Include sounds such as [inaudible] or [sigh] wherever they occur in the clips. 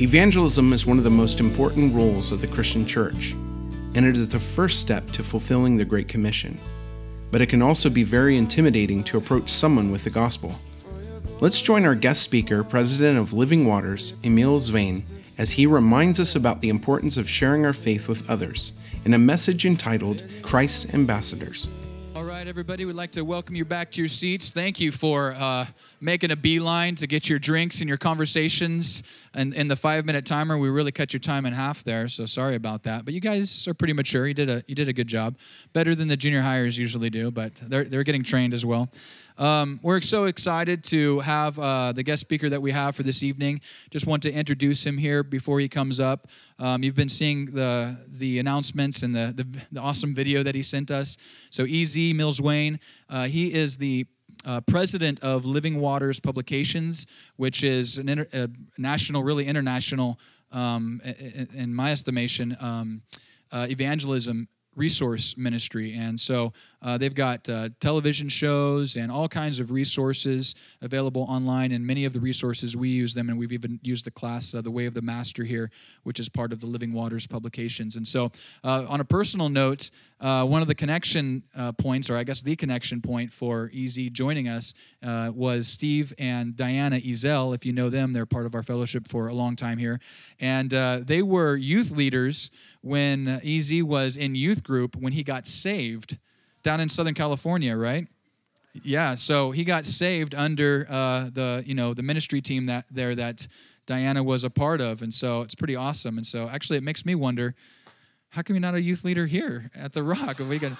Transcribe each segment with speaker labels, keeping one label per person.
Speaker 1: Evangelism is one of the most important roles of the Christian church, and it is the first step to fulfilling the Great Commission. But it can also be very intimidating to approach someone with the gospel. Let's join our guest speaker, President of Living Waters, Emeal Zwayne, as he reminds us about the importance of sharing our faith with others in a message entitled Christ's Ambassadors.
Speaker 2: Right, everybody, we'd like to welcome you back to your seats. Thank you for uh, making a beeline to get your drinks and your conversations and in the five minute timer. We really cut your time in half there, so sorry about that. But you guys are pretty mature. You did a, you did a good job. Better than the junior hires usually do, but they're, they're getting trained as well. Um, we're so excited to have uh, the guest speaker that we have for this evening. Just want to introduce him here before he comes up. Um, you've been seeing the the announcements and the, the, the awesome video that he sent us. So Ez Mills Wayne, uh, he is the uh, president of Living Waters Publications, which is an inter- a national, really international, um, in, in my estimation, um, uh, evangelism resource ministry. And so uh, they've got uh, television shows and all kinds of resources available online. And many of the resources we use them, and we've even used the class, uh, The Way of the Master here, which is part of the Living Waters publications. And so, uh, on a personal note, uh, one of the connection uh, points, or I guess the connection point for EZ joining us, was Steve and Diana Ezel. If you know them, they're part of our fellowship for a long time here. And they were youth leaders when EZ was in youth group when he got saved down in Southern California, right? Yeah, so he got saved under uh, the you know the ministry team that there that Diana was a part of, and so it's pretty awesome. And so actually, it makes me wonder, how come you're not a youth leader here at the Rock? If we got,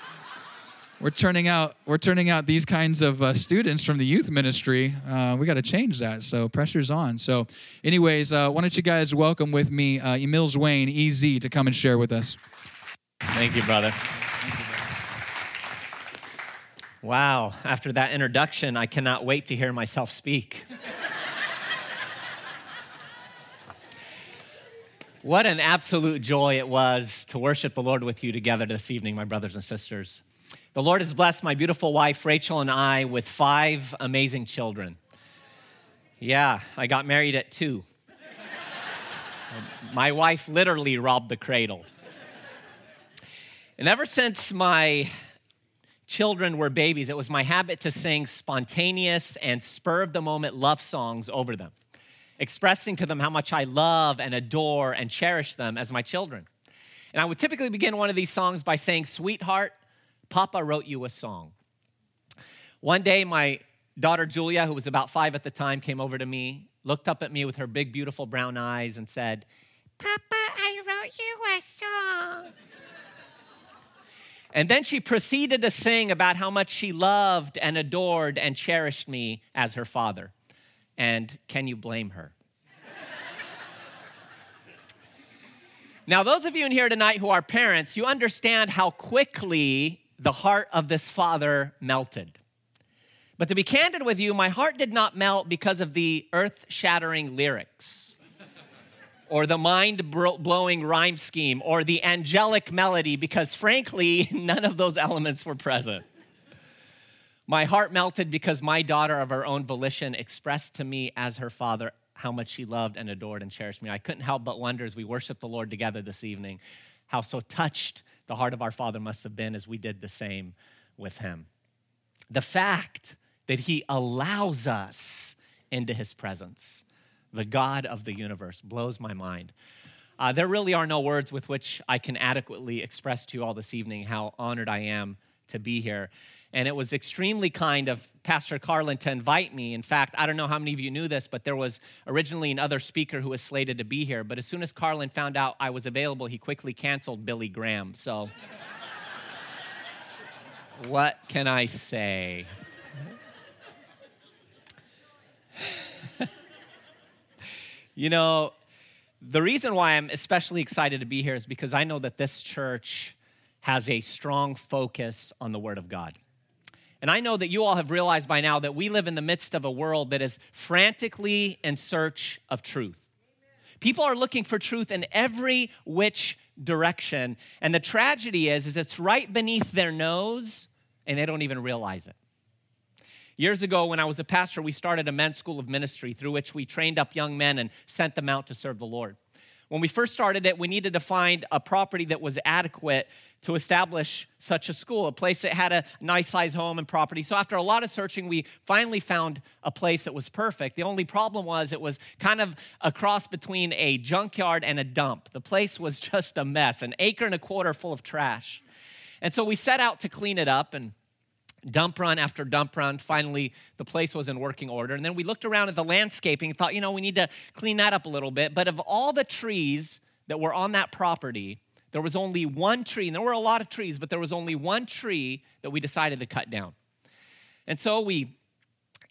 Speaker 2: we're turning out we're turning out these kinds of uh, students from the youth ministry. Uh, we got to change that. So pressure's on. So, anyways, uh, why don't you guys welcome with me uh, Emeal Zwayne, EZ, to come and share with us.
Speaker 3: Thank you, brother. Wow, after that introduction, I cannot wait to hear myself speak. what an absolute joy it was to worship the Lord with you together this evening, my brothers and sisters. The Lord has blessed my beautiful wife, Rachel, and I with five amazing children. Yeah, I got married at two. [laughs] my wife literally robbed the cradle. And ever since my children were babies, it was my habit to sing spontaneous and spur of the moment love songs over them, expressing to them how much I love and adore and cherish them as my children. And I would typically begin one of these songs by saying, Sweetheart, Papa wrote you a song. One day, my daughter Julia, who was about five at the time, came over to me, looked up at me with her big, beautiful brown eyes, and said, Papa, I wrote you a song. And then she proceeded to sing about how much she loved and adored and cherished me as her father. And can you blame her? [laughs] now, those of you in here tonight who are parents, you understand how quickly the heart of this father melted. But to be candid with you, my heart did not melt because of the earth shattering lyrics or the mind blowing rhyme scheme or the angelic melody, because frankly, [laughs] none of those elements were present. My heart melted because my daughter, of her own volition, expressed to me as her father how much she loved and adored and cherished me. I couldn't help but wonder as we worship the Lord together this evening how so touched the heart of our Father must have been as we did the same with him. The fact that he allows us into his presence the God of the universe, blows my mind. Uh, there really are no words with which I can adequately express to you all this evening how honored I am to be here. And it was extremely kind of Pastor Carlin to invite me. In fact, I don't know how many of you knew this, but there was originally another speaker who was slated to be here. But as soon as Carlin found out I was available, he quickly canceled Billy Graham. So, what can I say? [laughs] You know, The reason why I'm especially excited to be here is because I know that this church has a strong focus on the Word of God. And I know that you all have realized by now that we live in the midst of a world that is frantically in search of truth. People are looking for truth in every which direction. And the tragedy is, is it's right beneath their nose and they don't even realize it. Years ago, when I was a pastor, we started a men's school of ministry through which we trained up young men and sent them out to serve the Lord. When we first started it, we needed to find a property that was adequate to establish such a school, a place that had a nice size home and property. So after a lot of searching, we finally found a place that was perfect. The only problem was it was kind of a cross between a junkyard and a dump. The place was [laughs] just a mess, an acre and a quarter full of trash. And so we set out to clean it up and dump run after dump run. Finally, the place was in working order. And then we looked around at the landscaping and thought, you know, we need to clean that up a little bit. But of all the trees that were on that property, there was only one tree, and there were a lot of trees, but there was only one tree that we decided to cut down. And so we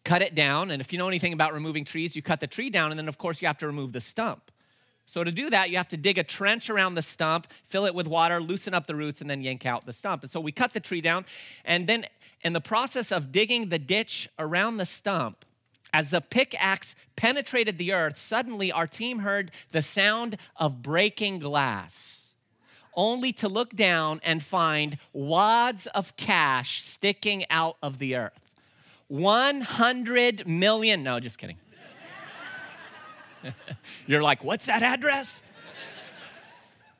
Speaker 3: cut it down. And if you know anything about removing trees, you cut the tree down, and then, of course, you have to remove the stump. So, to do that, you have to dig a trench around the stump, fill it with water, loosen up the roots, and then yank out the stump. And so we cut the tree down. And then, in the process of digging the ditch around the stump, as the pickaxe penetrated the earth, suddenly our team heard the sound of breaking glass, only to look down and find wads of cash sticking out of the earth. 100 million, no, just kidding. [laughs] You're like, what's that address?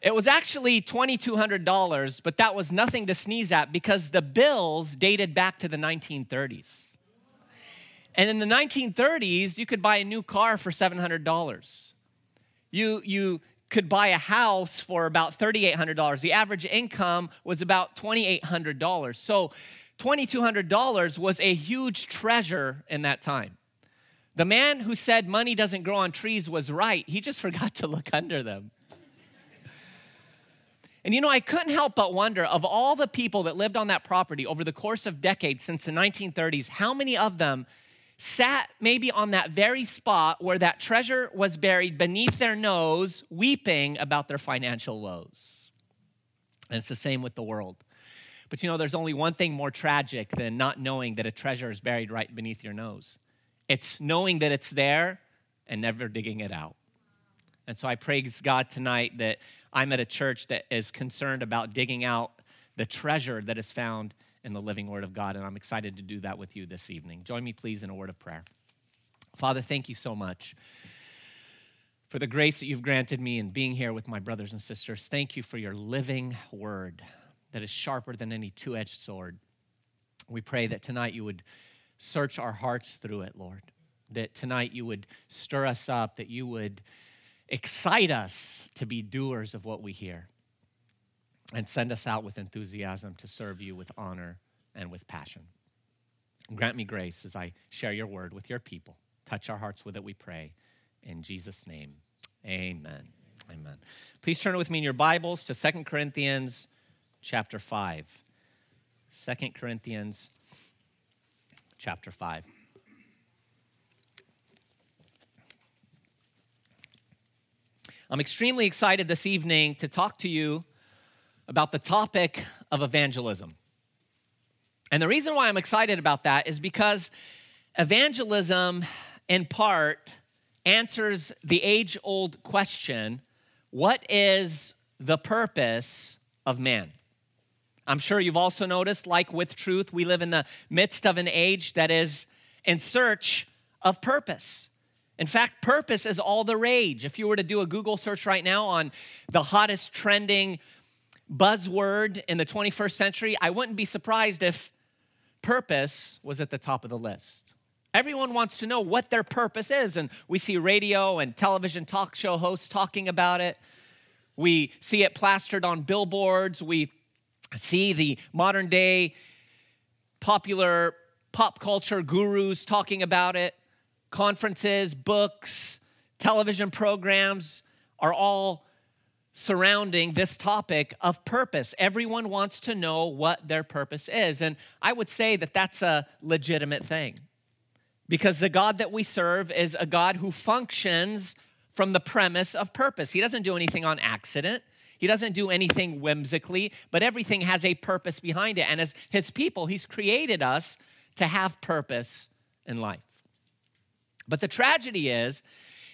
Speaker 3: It was actually $2,200, but that was nothing to sneeze at because the bills dated back to the 1930s. And in the 1930s, you could buy a new car for $700. You, you could buy a house for about $3,800. The average income was about $2,800. So $2,200 was a huge treasure in that time. The man who said money doesn't grow on trees was right. He just [laughs] forgot to look under them. And you know, I couldn't help but wonder of all the people that lived on that property over the course of decades since the 1930s, how many of them sat maybe on that very spot where that treasure was buried beneath their nose, weeping about their financial woes? And it's the same with the world. But you know, there's only one thing more tragic than not knowing that a treasure is buried right beneath your nose it's knowing that it's there and never digging it out. And so I praise God tonight that I'm at a church that is concerned about digging out the treasure that is found in the living Word of God. And I'm excited to do that with you this evening. Join me, please, in a word of prayer. Father, thank you so much for the grace that you've granted me in being here with my brothers and sisters. Thank you for your living Word that is sharper than any two edged sword. We pray that tonight you would search our hearts through it, Lord. That tonight you would stir us up, that you would excite us to be doers of what we hear, and send us out with enthusiasm to serve you with honor and with passion. Grant me grace as I share your word with your people. Touch our hearts with it, we pray. In Jesus' name, amen. Amen. Please turn with me in your Bibles to Second Corinthians chapter 5. 2 Corinthians chapter 5. I'm extremely excited this evening to talk to you about the topic of evangelism. And the reason why I'm excited about that is because evangelism, in part, answers the age old question what is the purpose of man? I'm sure you've also noticed, like with truth, we live in the midst of an age that is in search of purpose. In fact, purpose is all the rage. If you were to do a Google search right now on the hottest trending buzzword in the 21st century, I wouldn't be surprised if purpose was at the top of the list. Everyone wants to know what their purpose is, and we see radio and television talk show hosts talking about it. We see it plastered on billboards. We see the modern day popular pop culture gurus talking about it. Conferences, books, television programs are all surrounding this topic of purpose. Everyone wants to know what their purpose is. And I would say that that's a legitimate thing because the God that we serve is a God who functions from the premise of purpose. He doesn't do anything on accident. He doesn't do anything whimsically, but everything has a purpose behind it. And as his people, he's created us to have purpose in life. But the tragedy is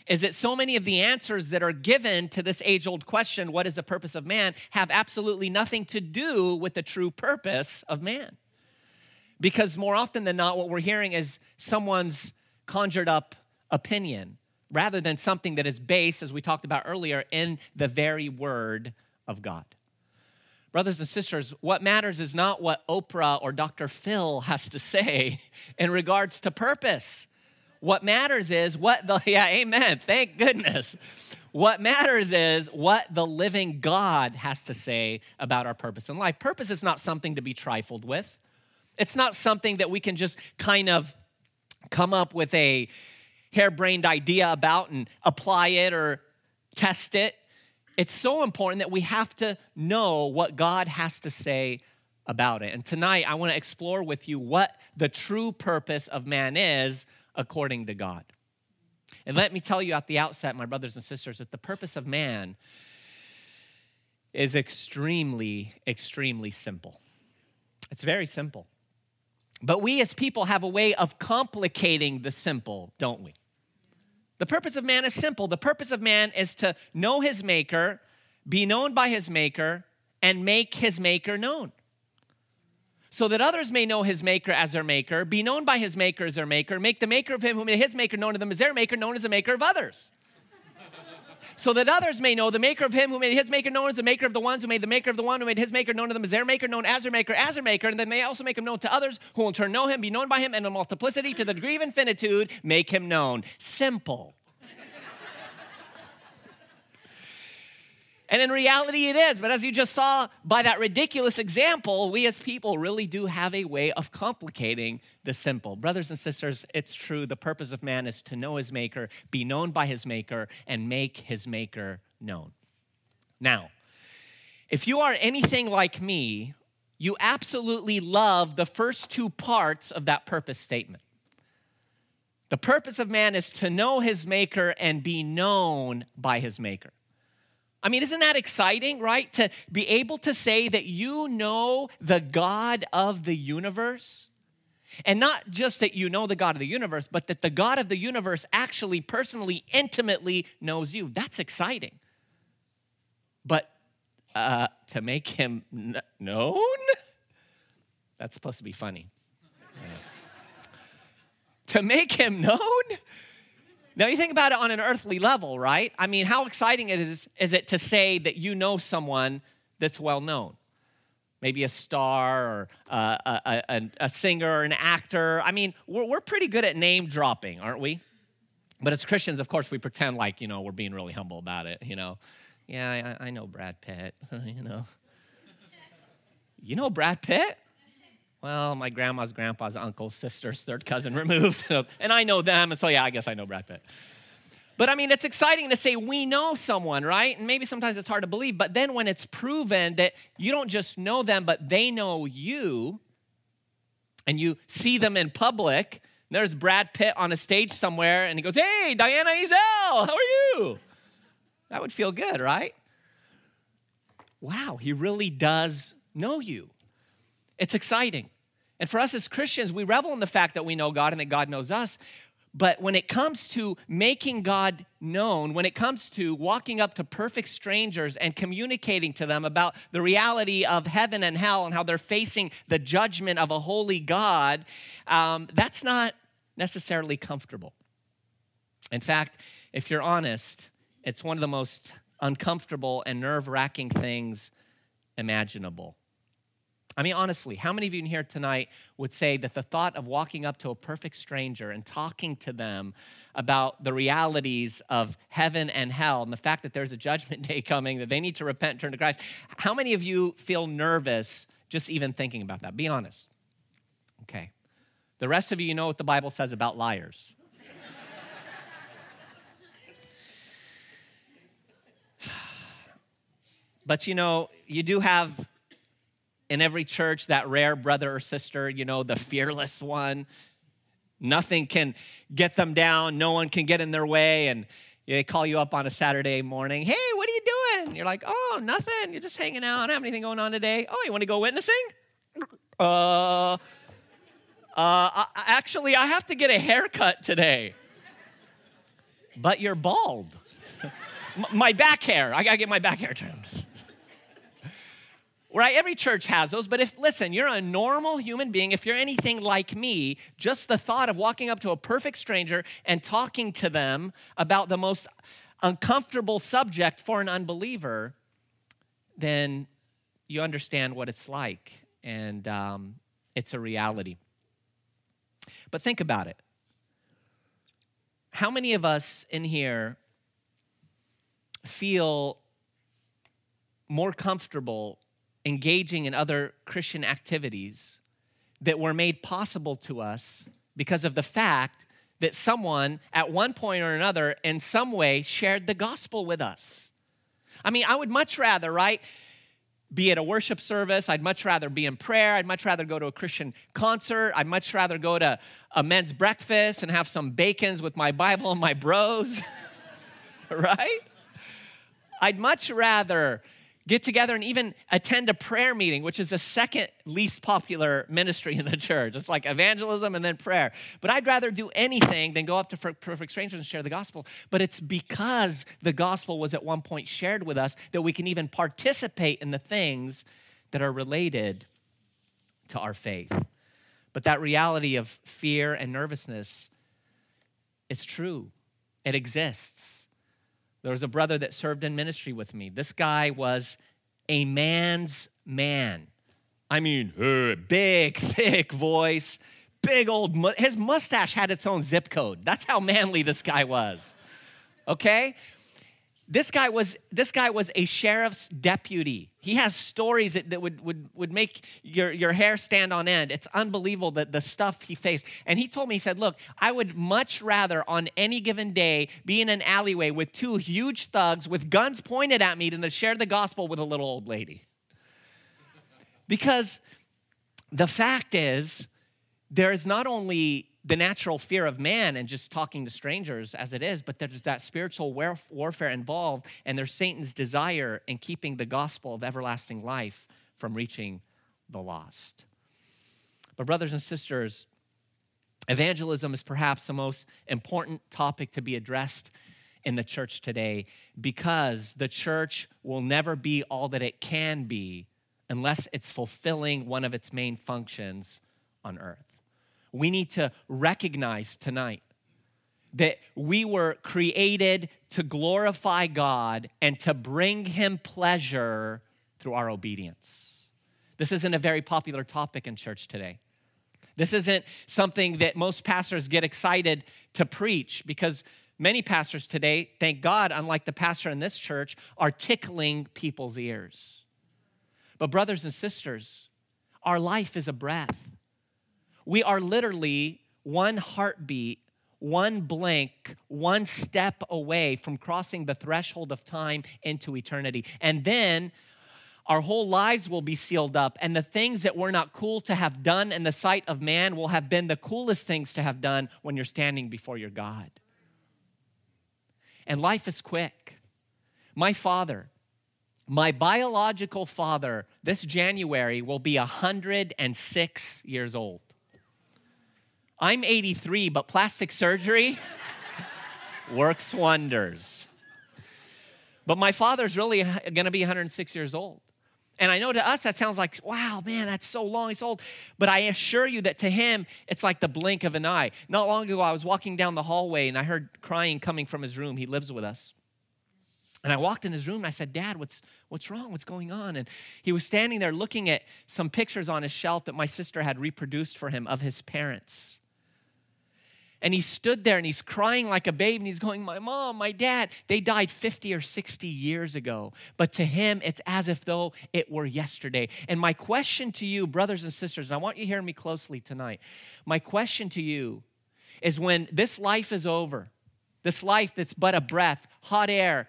Speaker 3: is that so many of the answers that are given to this age old question, what is the purpose of man, have absolutely nothing to do with the true purpose of man. Because more often than not, what we're hearing is someone's conjured up opinion rather than something that is based, as we talked about earlier, in the very word of God. Brothers and sisters, what matters is not what Oprah or Dr. Phil has to say [laughs] in regards to purpose. What matters is what the, [laughs] yeah, amen, thank goodness. What matters is what the living God has to say about our purpose in life. Purpose is not something to be trifled with, it's not something that we can just kind of come up with a harebrained idea about and apply it or test it. It's so important that we have to know what God has to say about it. And tonight, I want to explore with you what the true purpose of man is according to God. And let me tell you at the outset, my brothers and sisters, that the purpose of man is extremely, extremely simple. It's very simple. But we as people have a way of complicating the simple, don't we? The purpose of man is simple. The purpose of man is to know his maker, be known by his maker, and make his maker known so that others may know his maker as their maker, be known by his maker as their maker, make the maker of him who made his maker known to them as their maker, known as the maker of others. So that others may know the maker of him who made his maker known as the maker of the ones who made the maker of the one who made his maker known to them as their maker, known as their maker, as their maker, and then may also make him known to others who in turn know him, be known by him, and in multiplicity to the degree of infinitude, make him known. Simple. And in reality, it is. But as you just saw by that ridiculous example, we as people really do have a way of complicating the simple. Brothers and sisters, it's true. The purpose of man is to know his maker, be known by his maker, and make his maker known. Now, if you are anything like me, you absolutely love the first two parts of that purpose statement. The purpose of man is to know his maker and be known by his maker. I mean, isn't that exciting, right? To be able to say that you know the God of the universe. And not just that you know the God of the universe, but that the God of the universe actually personally, intimately knows you. That's exciting. But uh, to make him n- known? That's supposed to be funny. [laughs] To make him known? Now, you think about it on an earthly level, right? I mean, how exciting it is, is it to say that you know someone that's well known? Maybe a star or uh, a, a, a, singer or an actor. I mean, we're, we're pretty good at name dropping, aren't we? But as Christians, of course, we pretend like, you know, we're being really humble about it, you know. Yeah, I, I know Brad Pitt, [laughs] you know. You know Brad Pitt? Well, my grandma's grandpa's uncle's sister's third cousin [laughs] removed. and I know them, and so yeah, I guess I know Brad Pitt. But I mean, it's exciting to say we know someone, right? And maybe sometimes it's hard to believe, but then when it's proven that you don't just know them, but they know you, and you see them in public, there's Brad Pitt on a stage somewhere, and he goes, Hey, Diana Ezel, how are you? That would feel good, right? Wow, he really does know you. It's exciting. And for us as Christians, we revel in the fact that we know God and that God knows us. But when it comes to making God known, when it comes to walking up to perfect strangers and communicating to them about the reality of heaven and hell and how they're facing the judgment of a holy God, um, that's not necessarily comfortable. In fact, if you're honest, it's one of the most uncomfortable and nerve wracking things imaginable. I mean, honestly, how many of you in here tonight would say that the thought of walking up to a perfect stranger and talking to them about the realities of heaven and hell and the fact that there's a judgment [laughs] day coming, that they need to repent and turn to Christ, how many of you feel nervous just even thinking about that? Be honest. Okay. The rest of you, you know what the Bible says about liars. [sighs] but you know, you do have in every church that rare brother or sister, you know, the fearless one. Nothing can get them down, no one can get in their way. And, They call you up on a Saturday morning. Hey, what are you doing? You're like, oh, nothing. You're just hanging out. I don't have anything going on today. Oh, you want to go witnessing? Uh, uh, actually, I have to get a haircut today. But you're bald. [laughs] my back hair. I gotta get my back hair trimmed. Right? Every church has those, but if, listen, you're a normal human being, if you're anything like me, just the thought of walking up to a perfect stranger and talking to them about the most uncomfortable subject for an unbeliever, then you understand what it's like, and um, it's a reality. But think about it. How many of us in here feel more comfortable engaging in other Christian activities that were made possible to us because of the fact that someone at one point or another in some way shared the gospel with us. I mean, I would much rather, right? Be at a worship service. I'd much rather be in prayer. I'd much rather go to a Christian concert. I'd much rather go to a men's breakfast and have some bacons with my Bible and my bros, [laughs] right? I'd much rather get together and even attend a prayer meeting, which is the second least popular ministry in the church. It's like evangelism and then prayer. But I'd rather do anything than go up to perfect strangers and share the gospel. But it's because the gospel was at one point shared with us that we can even participate in the things that are related to our faith. But that reality of fear and nervousness is true, it exists. There was a brother that served in ministry with me. This guy was a man's man. I mean, big, [laughs] thick voice, big old, mu- his mustache had its own zip code. That's how manly this guy was. Okay? This guy was this guy was a sheriff's deputy. He has stories that, that would, would, would make your, your hair stand on end. It's unbelievable that the stuff he faced. And he told me he said look i would much rather on any given day be in an alleyway with two huge thugs with guns pointed at me than to share the gospel with a little old lady. Because the fact is there is not only the natural fear of man and just talking to strangers as it is, but there's that spiritual warfare involved, and there's Satan's desire in keeping the gospel of everlasting life from reaching the lost. But, brothers and sisters, evangelism is perhaps the most important topic to be addressed in the church today because the church will never be all that it can be unless it's fulfilling one of its main functions on earth we need to recognize tonight that we were created to glorify God and to bring Him pleasure through our obedience. This isn't a very popular topic in church today. This isn't something that most pastors get excited to preach because many pastors today, thank God, unlike the pastor in this church, are tickling people's ears. But, brothers and sisters, our life is a breath. We are literally one heartbeat, one blink, one step away from crossing the threshold of time into eternity. And then our whole lives will be sealed up, and the things that were not cool to have done in the sight of man will have been the coolest things to have done when you're standing before your God. And life is quick. My father, my biological father, this January will be 106 years old. I'm 83, but plastic surgery [laughs] works wonders. But my father's really going to be 106 years old. And I know to us that sounds like, wow, man, that's so long, he's old. But I assure you that to him, it's like the blink of an eye. Not long ago, I was walking down the hallway and I heard crying coming from his room. He lives with us. And I walked in his room and I said, Dad, what's, what's wrong? What's going on? And he was standing there looking at some pictures on his shelf that my sister had reproduced for him of his parents. And he stood there and he's crying like a babe and he's going, My mom, my dad, they died 50 or 60 years ago. But to him, it's as if though it were yesterday. And my question to you, brothers and sisters, and I want you to hear me closely tonight. My question to you is when this life is over, this life that's but a breath, hot air,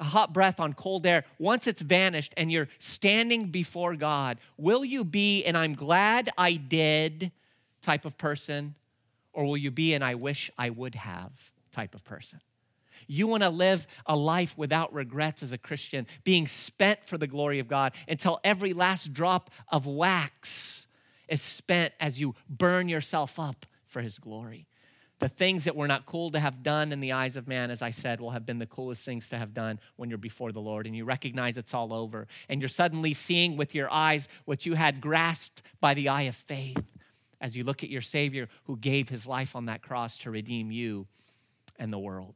Speaker 3: a hot breath on cold air, once it's vanished and you're standing before God, will you be, and I'm glad I did type of person? Or will you be an I wish I would have type of person? You want to live a life without regrets as a Christian, being spent for the glory of God until every last drop of wax is spent as you burn yourself up for His glory. The things that were not cool to have done in the eyes of man, as I said, will have been the coolest things to have done when you're before the Lord and you recognize it's all over. And you're suddenly seeing with your eyes what you had grasped by the eye of faith as you look at your Savior who gave his life on that cross to redeem you and the world.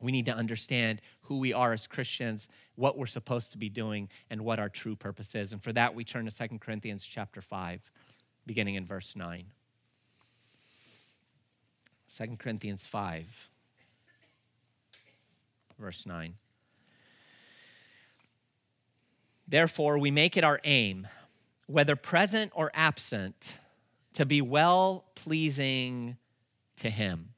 Speaker 3: We need to understand who we are as Christians, what we're supposed to be doing, and what our true purpose is. And for that, we turn to 2 Corinthians chapter 5, beginning in verse 9. 2 Corinthians 5, verse 9. Therefore, we make it our aim, whether present or absent, to be well pleasing to Him.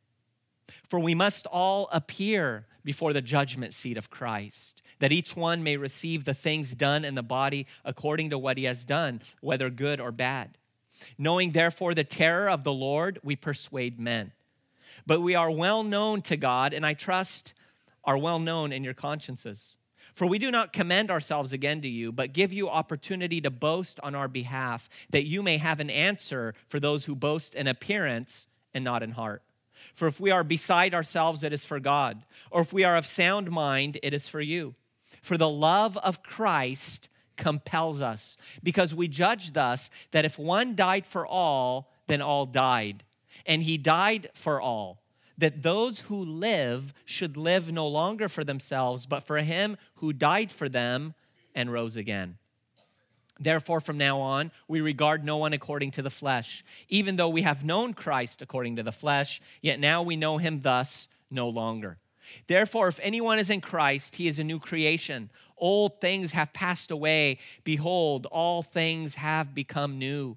Speaker 3: For we must all appear before the judgment seat of Christ, that each one may receive the things done in the body according to what he has done, whether good or bad. Knowing therefore the terror of the Lord, we persuade men. But we are well known to God, and I trust are well known in your consciences. For we do not commend ourselves again to you, but give you opportunity to boast on our behalf, that you may have an answer for those who boast in appearance and not in heart. For if we are beside ourselves, it is for God, or if we are of sound mind, it is for you. For the love of Christ compels us, because we judge thus that if one died for all, then all died and he died for all, that those who live should live no longer for themselves, but for him who died for them and rose again. Therefore, from now on, we regard no one according to the flesh. Even though we have known Christ according to the flesh, yet now we know him thus no longer. Therefore, if anyone is in Christ, he is a new creation. Old things have passed away. Behold, all things have become new.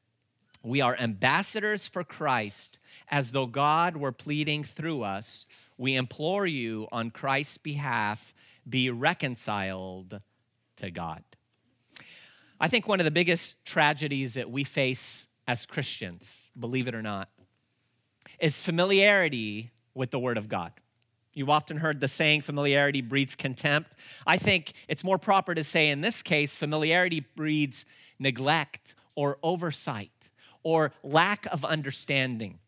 Speaker 3: we are ambassadors for Christ, as though God were pleading through us we implore you on Christ's behalf, be reconciled to God. I think one of the biggest tragedies that we face as Christians, believe it or not, is familiarity with the Word of God. You've often heard the saying, familiarity breeds contempt. I think it's more proper to say, in this case, familiarity breeds neglect or oversight or lack of understanding.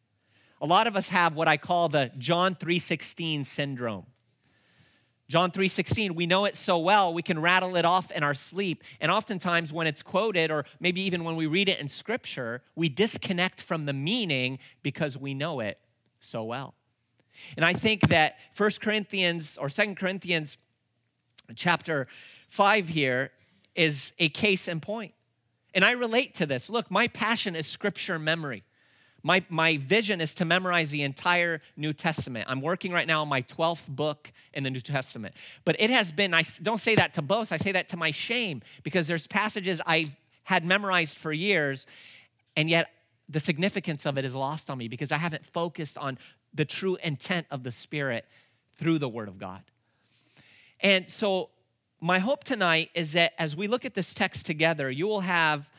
Speaker 3: A lot of us have what I call the John 3:16 syndrome. John 3:16, we know it so well, we can rattle it off in our sleep. And oftentimes when it's quoted or maybe even when we read it in scripture, we disconnect from the meaning because we know it so well. And I think that 1 Corinthians or 2 Corinthians chapter 5 here is a case in point. And I relate to this. Look, my passion is scripture memory. My, my vision is to memorize the entire New Testament. I'm working right now on my 12th book in the New Testament. But it has been, I don't say that to boast, I say that to my shame because there's passages I've had memorized for years, and yet the significance of it is lost on me because I haven't focused on the true intent of the Spirit through the Word of God. And so, my hope tonight is that as we look at this text together, you will have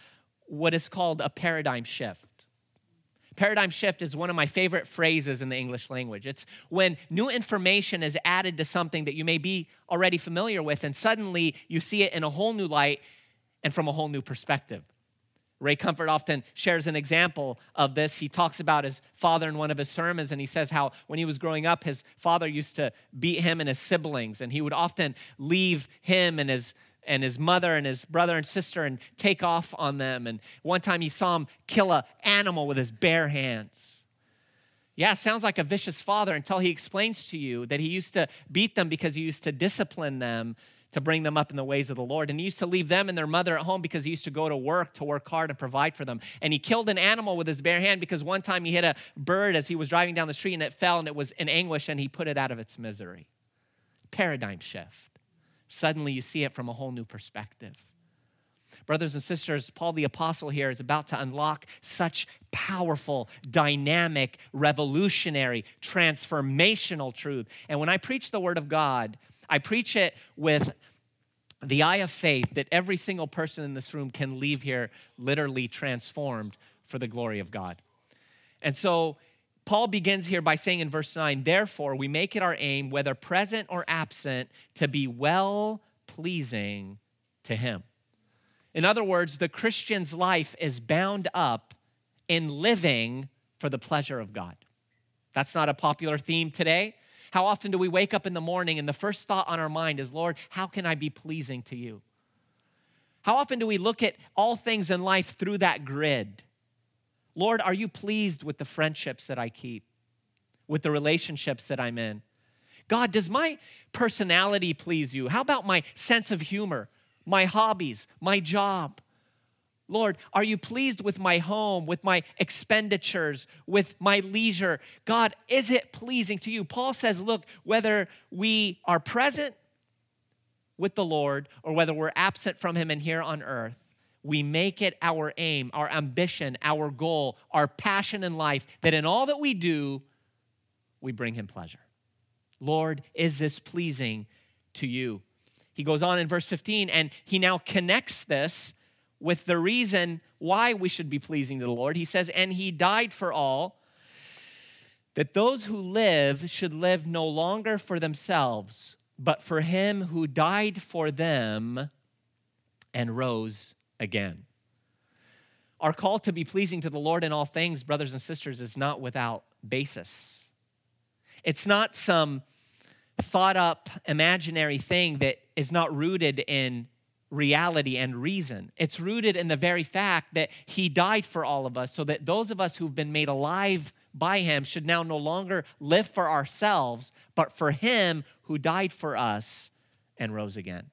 Speaker 3: what is called a paradigm shift. Paradigm shift is one of my favorite phrases in the English language. It's when new information is added to something that you may be already familiar with, and suddenly you see it in a whole new light and from a whole new perspective. Ray Comfort often shares an example of this. He talks about his father in one of his sermons, and he says how when he was growing up, his father used to beat him and his siblings, and he would often leave him and his and his mother and his brother and sister and take off on them. And one time he saw him kill an animal with his bare hands. Yeah, sounds like a vicious father until he explains to you that he used to beat them because he used to discipline them to bring them up in the ways of the Lord. And he used to leave them and their mother at home because he used to go to work to work hard and provide for them. And he killed an animal with his bare hand because one time he hit a bird as he was driving down the street and it fell and it was in anguish and he put it out of its misery. Paradigm shift. Suddenly you see it from a whole new perspective. Brothers and sisters, Paul the Apostle here is about to unlock such powerful, dynamic, revolutionary, transformational truth. And when I preach the Word of God, I preach it with the eye of faith that every single person in this room can leave here literally transformed for the glory of God. And so Paul begins here by saying in verse 9, therefore, we make it our aim, whether present or absent, to be well pleasing to Him. In other words, the Christian's life is bound up in living for the pleasure of God. That's not a popular theme today. How often do we wake up in the morning and the first thought on our mind is, Lord, how can I be pleasing to you? How often do we look at all things in life through that grid? Lord, are you pleased with the friendships that I keep, with the relationships that I'm in? God, does my personality please you? How about my sense of humor? my hobbies, my job. Lord, are you pleased with my home, with my expenditures, with my leisure? God, is it pleasing to you? Paul says, look, whether we are present with the Lord or whether we're absent from Him and here on earth, we make it our aim, our ambition, our goal, our passion in life that in all that we do, we bring Him pleasure. Lord, is this pleasing to you? He goes on in verse 15 and he now connects this with the reason why we should be pleasing to the Lord. He says, And he died for all, that those who live should live no longer for themselves, but for him who died for them and rose again. Our call to be pleasing to the Lord in all things, brothers and sisters, is not without basis. It's not some thought up imaginary thing that is not rooted in reality and reason. It's rooted in the very fact that he died for all of us so that those of us who've been made alive by him should now no longer live for ourselves, but for him who died for us and rose again.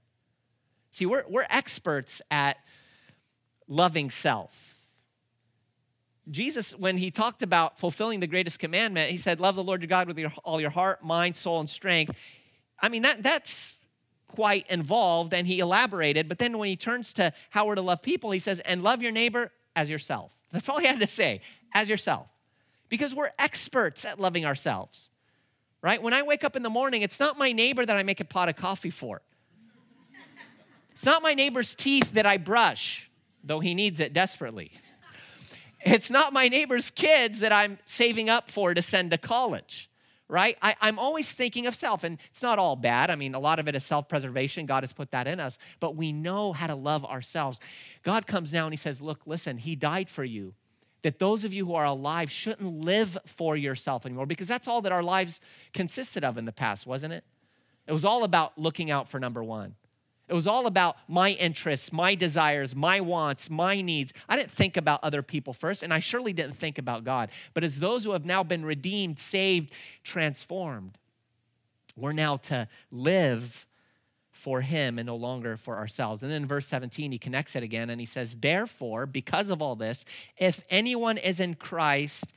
Speaker 3: See, we're, we're experts at loving self. Jesus, when he talked about fulfilling the greatest commandment, he said, Love the Lord your God with your, all your heart, mind, soul, and strength. I mean, that, that's quite involved, and he elaborated. But then when he turns to how we're to love people, he says, And love your neighbor as yourself. That's all he had to say, as yourself. Because we're experts at loving ourselves, right? When I wake up in the morning, it's not my neighbor that I make a pot of coffee for. It's not my neighbor's teeth that I brush, though he needs it desperately. It's not my neighbor's kids that I'm saving up for to send to college, right? I, am always thinking of self, and it's not all bad. I mean, a lot of it is self preservation. God has put that in us, but we know how to love ourselves. God comes now and He says, Look, listen, He died for you. That those of you who are alive shouldn't live for yourself anymore because that's all that our lives consisted of in the past, wasn't it? It was all about looking out for number one. It was all about my interests, my desires, my wants, my needs. I didn't think about other people first, and I surely didn't think about God. But as those who have now been redeemed, saved, transformed, we're now to live for him and no longer for ourselves. And then in verse 17, he connects it again and he says, Therefore, because of all this, if anyone is in Christ,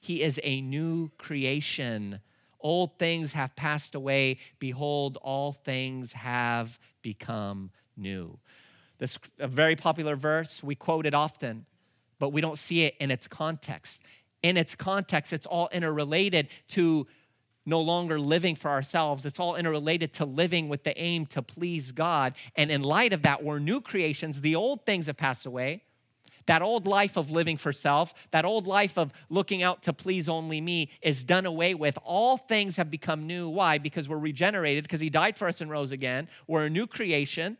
Speaker 3: he is a new creation. Old things have passed away. Behold, all things have become new. This a very popular verse. We quote it often, but we don't see it in its context. In its context, it's all interrelated to no longer living for ourselves. It's all interrelated to living with the aim to please God. And in light of that, we're new creations. The old things have passed away. That old life of living for self, that old life of looking out to please only me is done away with. All things have become new. Why? Because we're regenerated, because He died for us and rose again. We're a new creation.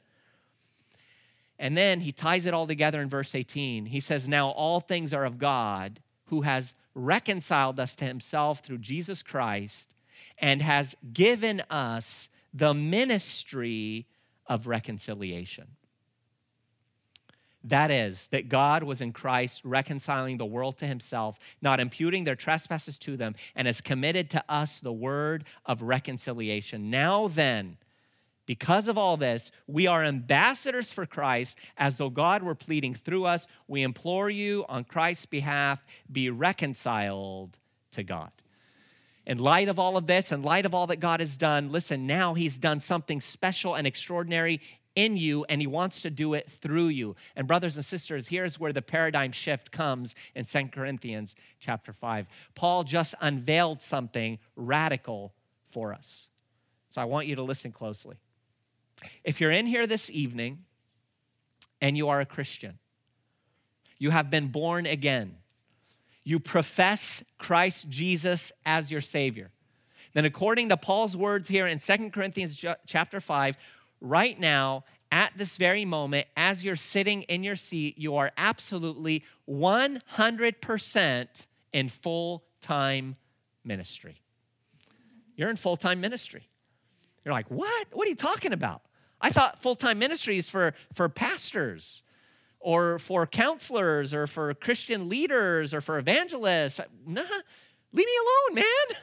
Speaker 3: And then He ties it all together in verse 18. He says, Now all things are of God who has reconciled us to Himself through Jesus Christ and has given us the ministry of reconciliation. That is, that God was in Christ reconciling the world to himself, not imputing their trespasses to them, and has committed to us the word of reconciliation. Now then, because of all this, we are ambassadors for Christ, as though God were pleading through us. We implore you on Christ's behalf, be reconciled to God. In light of all of this, in light of all that God has done, listen, now He's done something special and extraordinary in you and he wants to do it through you. And brothers and sisters, here's where the paradigm shift comes in 2 Corinthians chapter 5. Paul just unveiled something radical for us. So I want you to listen closely. If you're in here this evening and you are a Christian, you have been born again, you profess Christ Jesus as your Savior, then according to Paul's words here in Second Corinthians chapter 5, right now, at this very moment, as you're sitting in your seat, you are absolutely 100% in full time ministry. You're in full time ministry. You're like, what? What are you talking about? I thought full time ministry is for, for pastors or for counselors or for Christian leaders or for evangelists. Nah, leave me alone, man.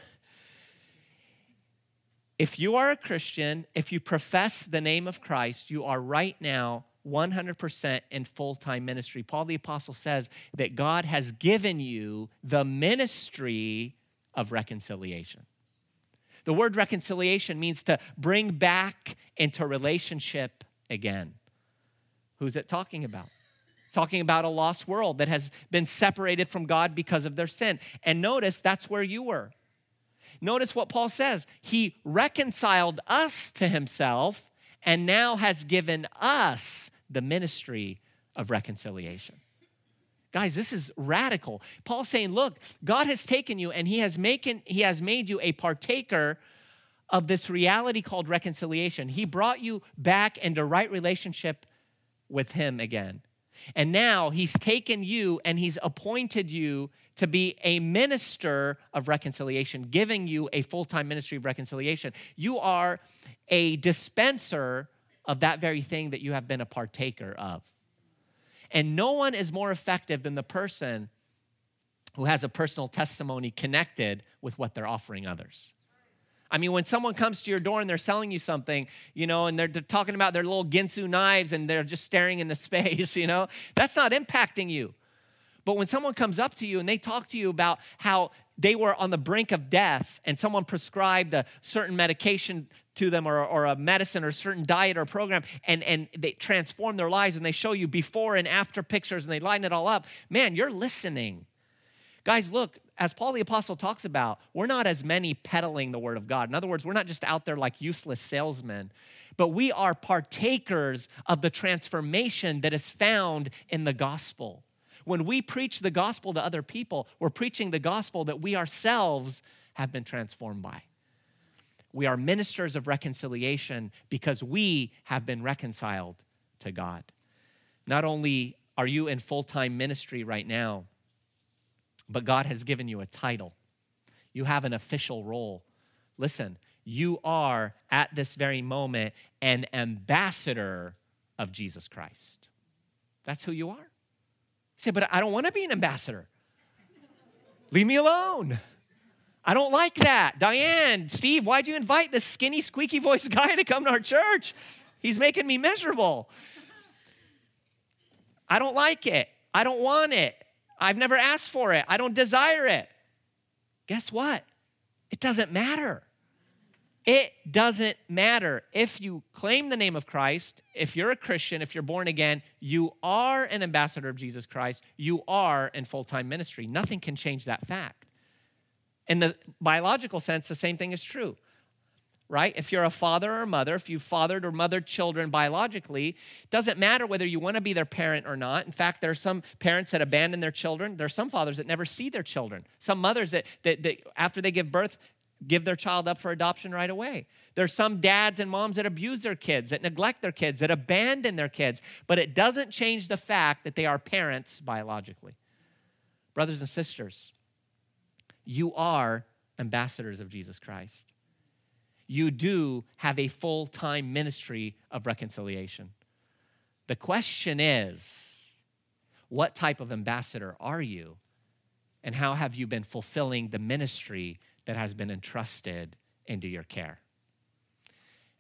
Speaker 3: If you are a Christian, if you profess the name of Christ, you are right now 100% in full time ministry. Paul the Apostle says that God has given you the ministry of reconciliation. The word reconciliation means to bring back into relationship again. Who's it talking about? Talking about a lost world that has been separated from God because of their sin. And notice that's where you were. Notice what Paul says. He reconciled us to himself and now has given us the ministry of reconciliation. Guys, this is radical. Paul's saying, look, God has taken you and he has, making, he has made you a partaker of this reality called reconciliation. He brought you back into right relationship with him again. And now he's taken you and he's appointed you to be a minister of reconciliation, giving you a full time ministry of reconciliation. You are a dispenser of that very thing that you have been a partaker of. And no one is more effective than the person who has a personal testimony connected with what they're offering others. I mean, when someone comes to your door and they're selling you something, you know, and they're, they're, talking about their little Ginsu knives and they're just staring into [laughs] space, you know, that's not impacting you. But when someone comes up to you and they talk to you about how they were on the brink of death and someone prescribed a certain medication to them or, or a medicine or a certain diet or program and, and they transform their lives and they show you before and after pictures and they line it all up, man, you're listening. Guys, look, as Paul the Apostle talks about, we're not as many peddling the word of God. In other words, we're not just out there like useless salesmen, but we are partakers of the transformation that is found in the gospel. When we preach the gospel to other people, we're preaching the gospel that we ourselves have been transformed by. We are ministers of reconciliation because we have been reconciled to God. Not only are you in full time ministry right now, but God has given you a title. You have an official role. Listen, you are at this very moment an ambassador of Jesus Christ. That's who you are. You say, but I don't want to be an ambassador. Leave me alone. I don't like that. Diane, Steve, why'd you invite this skinny, squeaky voiced [laughs] guy to come to our church? He's making me miserable. I don't like it. I don't want it. I've never asked for it. I don't desire it. Guess what? It doesn't matter. It doesn't matter. If you claim the name of Christ, if you're a Christian, if you're born again, you are an ambassador of Jesus Christ. You are in full time ministry. Nothing can change that fact. In the biological sense, the same thing is true right? If you're a father or a mother, if you fathered or mothered children biologically, doesn't matter whether you want to be their parent or not. In fact, there are some parents that abandon their children. There are some fathers that never see their children. Some mothers that, that, that after they give birth, give their child up for adoption right away. There's some dads and moms that abuse their kids, that neglect their kids, that abandon their kids, but it doesn't change the fact that they are parents biologically. Brothers and sisters, you are ambassadors of Jesus Christ. You do have a full time ministry of reconciliation. The question is, what type of ambassador are you? And how have you been fulfilling the ministry that has been entrusted into your care.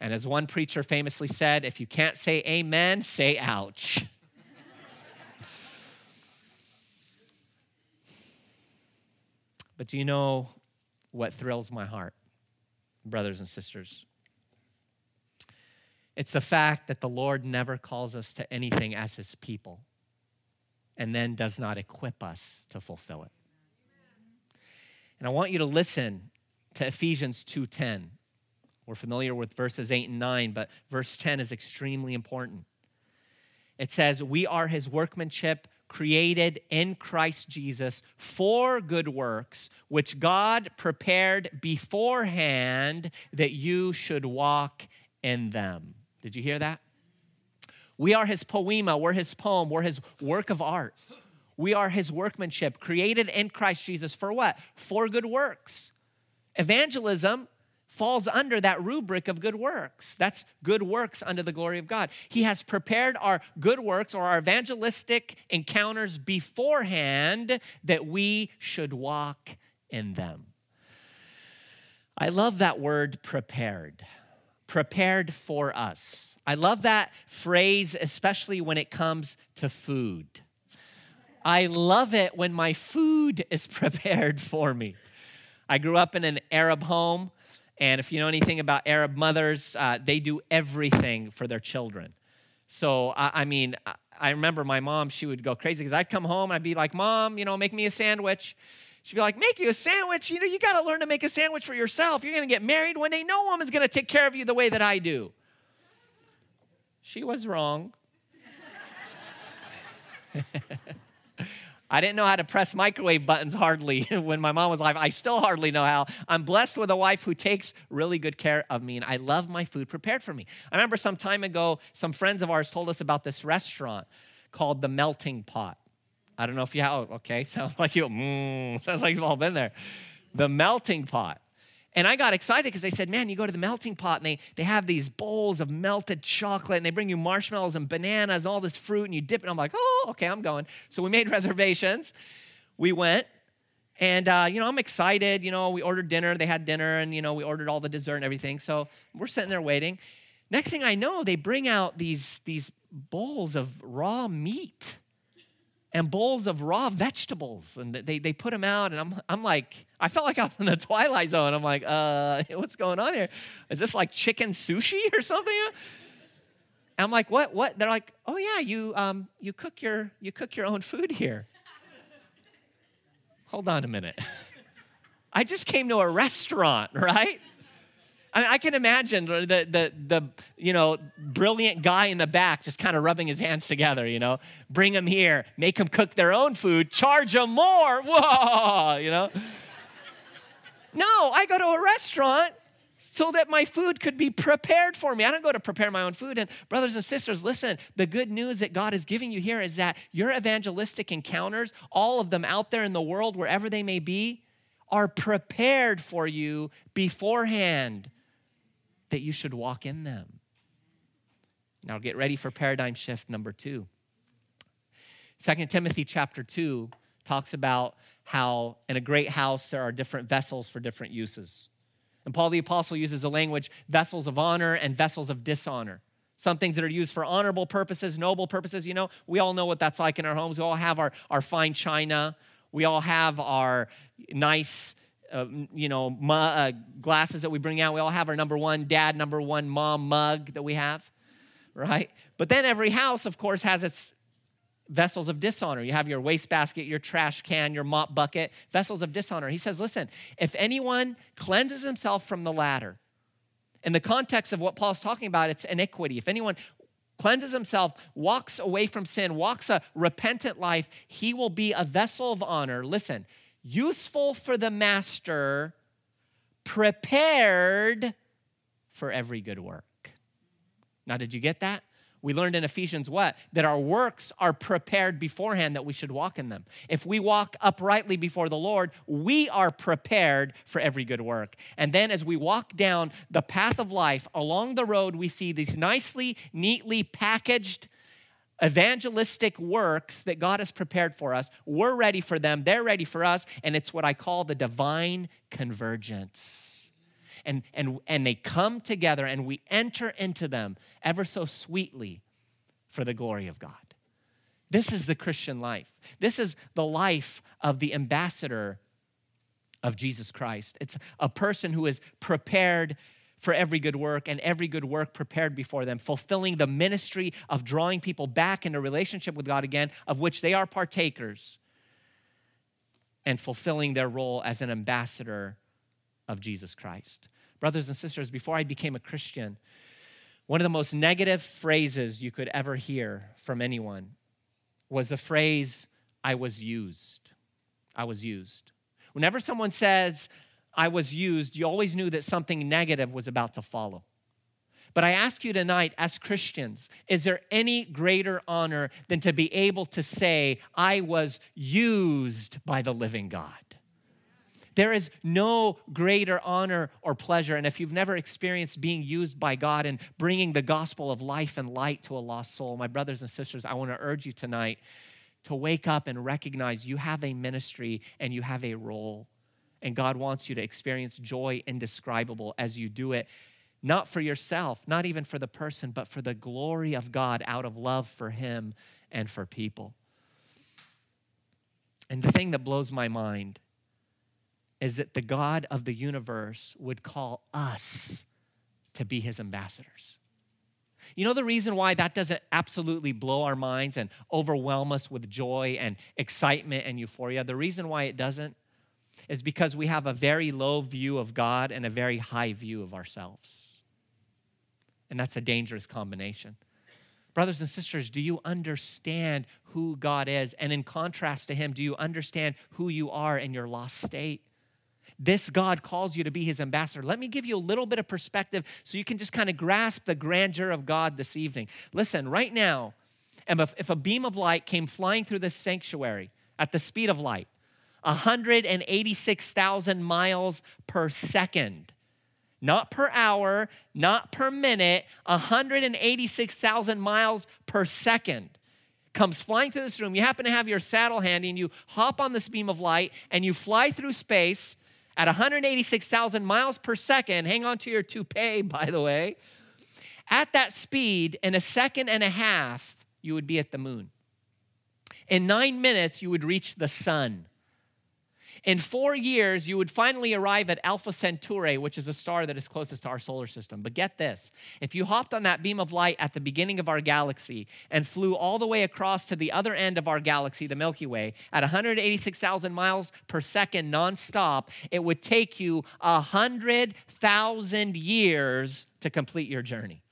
Speaker 3: And as one preacher famously said, if you can't say amen, say ouch. [laughs] but do you know what thrills my heart, brothers and sisters? It's the fact that the Lord never calls us to anything as his people and then does not equip us to fulfill it. And I want you to listen to Ephesians 2:10. We're familiar with verses 8 and 9, but verse 10 is extremely important. It says, "We are his workmanship, created in Christ Jesus for good works, which God prepared beforehand that you should walk in them." Did you hear that? We are his poema, we're his poem, we're his work of art. We are his workmanship, created in Christ Jesus for what? For good works. Evangelism falls under that rubric of good works. That's good works under the glory of God. He has prepared our good works or our evangelistic encounters beforehand that we should walk in them. I love that word prepared. Prepared for us. I love that phrase, especially when it comes to food. I love it when my food is [laughs] prepared for me. I grew up in an Arab home, and if you know anything about Arab mothers, uh, they do everything for their children. So, I, I mean, I, remember my mom, she would go crazy because I'd come home and I'd be like, Mom, you know, make me a sandwich. She'd be like, Make you a sandwich? You know, you got to learn to make a sandwich for yourself. You're going to get married one day. No woman's going to take care of you the way that I do. She was wrong. [laughs] I didn't know how to press microwave buttons hardly [laughs] when my mom was alive. I still hardly know how. I'm blessed with a wife who takes really good care of me, and I love my food prepared for me. I remember some time ago, some friends of ours told us about this restaurant called The Melting Pot. I don't know if you have, okay, [laughs] sounds like you, mm, sounds like you've all been there. The Melting Pot. And I got excited because they said, man, you go to the melting pot and they, they have these bowls of melted chocolate and they bring you marshmallows and bananas and all this fruit and you dip it. I'm like, oh, okay, I'm going. So we made [laughs] reservations. We went. And, uh, you know, I'm excited. You know, we ordered dinner. They had dinner and, you know, we ordered all the dessert and everything. So we're sitting there waiting. Next thing I know, they bring out these, these bowls of raw meat and bowls of raw vegetables. And they, they put them out, and I'm, I'm like, I felt like I was in the [laughs] Twilight Zone. I'm like, uh, [laughs] what's going on here? Is this like chicken sushi [laughs] or something? I'm like, what? What? They're like, oh yeah, you um, you cook your you cook your own food here. Hold on a minute. I just came to a restaurant, right? I, mean, I can imagine the, the, the, you know, brilliant guy in the back just kind of rubbing his hands together, you know. Bring them here, make them cook their own food, charge them more. Whoa, you know. No, I go to a restaurant so that my food could be prepared for me. I don't go to prepare my own food. And brothers and sisters, listen, the good news that God is giving you here is that your evangelistic encounters, all of them out there in the world, wherever they may be, are prepared for you beforehand that you should walk in them. Now get ready for paradigm shift number two. Second Timothy chapter 2 talks about how in a great house there are different vessels for different uses. And Paul the Apostle uses the language vessels of honor and vessels of dishonor. Some things that are used for honorable purposes, noble purposes. You know, we all know what that's like in our homes. We all have our, our fine china. We all have our nice uh, you know, mu- uh, glasses that we bring out. We all have our number one dad, number one mom mug that we have, right? But then every house, of course, has its vessels of dishonor. You have your wastebasket, your trash can, your mop bucket, vessels of dishonor. He says, listen, if anyone cleanses himself from the latter, in the context of what Paul's talking about, it's iniquity. If anyone cleanses himself, walks away from sin, walks a repentant life, he will be a vessel of honor. Listen, useful for the master, prepared for every good work. Now, did you get that? We learned in Ephesians what? That our works are prepared beforehand that we should walk in them. If we walk uprightly before the Lord, we are prepared for every good work. And then as we walk down the path of life, along the road, we see these nicely, neatly packaged evangelistic works that God has prepared for us. We're ready for them, they're ready for us, and it's what I call the divine convergence. And, and, and they come together and we enter into them ever so sweetly for the glory of God. This is the Christian life. This is the life of the ambassador of Jesus Christ. It's a person who is prepared for every good work and every good work prepared before them, fulfilling the ministry of drawing people back into relationship with God again, of which they are partakers, and fulfilling their role as an ambassador of Jesus Christ. Brothers and sisters, before I became a Christian, one of the most negative phrases you could ever hear from anyone was the phrase, I was used. I was used. Whenever someone says, I was used, you always knew that something negative was about to follow. But I ask you tonight, as Christians, is there any greater honor than to be able to say, I was used by the living God? There is no greater honor or pleasure. And if you've never experienced being used by God and bringing the gospel of life and light to a lost soul, my brothers and sisters, I want to urge you tonight to wake up and recognize you have a ministry and you have a role. And God wants you to experience joy indescribable as you do it, not for yourself, not even for the person, but for the glory of God out of love for Him and for people. And the thing that blows my mind is that the God of the universe would call us to be His ambassadors. You know the reason why that doesn't absolutely blow our minds and overwhelm us with joy and excitement and euphoria? The reason why it doesn't is because we have a very low view of God and a very high view of ourselves. And that's a dangerous combination. Brothers and sisters, do you understand who God is? And in contrast to Him, do you understand who you are in your lost state? This God calls you to be His ambassador. Let me give you a little bit of perspective so you can just kind of grasp the grandeur of God this evening. Listen, right now, if a beam of light came flying through this sanctuary at the speed of light, 186,000 miles per second. Not per hour, not per minute, 186,000 miles per second comes flying through this room. You happen to have your saddle handy and you hop on this beam of light and you fly through space at 186,000 miles per second. Hang on to your toupee, [laughs] by the way. At that speed, in a second and a half, you would be at the moon. In nine minutes, you would reach the sun. In four years, you would finally arrive at Alpha Centauri, which is a star that is closest to our solar system. But get this if you hopped on that beam of light at the beginning of our galaxy and flew all the way across to the other end of our galaxy, the Milky Way, at 186,000 miles per second nonstop, it would take you 100,000 years to complete your journey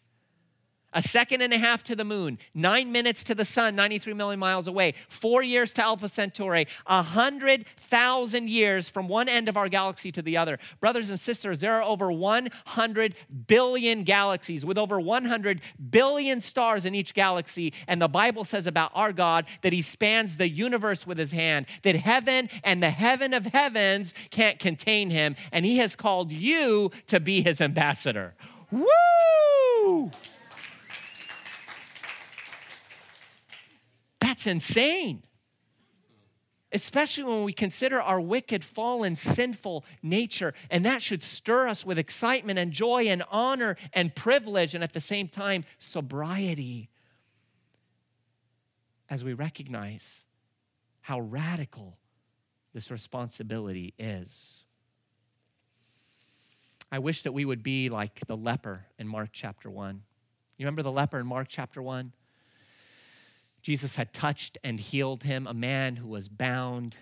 Speaker 3: a second and a half to the moon, nine minutes to the sun, 93 million miles away, four years to Alpha Centauri, 100,000 years from one end of our galaxy to the other. Brothers and sisters, there are over 100 billion galaxies with over 100 billion stars in each galaxy. And the Bible says about our God that he spans the universe with his hand, that heaven and the heaven of heavens can't contain him. And he has called you to be his ambassador. Woo! That's insane. Especially when we consider our wicked, fallen, sinful nature. And that should stir us with excitement and joy and honor and privilege, and at the same time, sobriety as we recognize how radical this responsibility is. I wish that we would be like the leper in Mark chapter 1. You remember the leper in Mark chapter 1? Jesus had touched and healed him, a man who was bound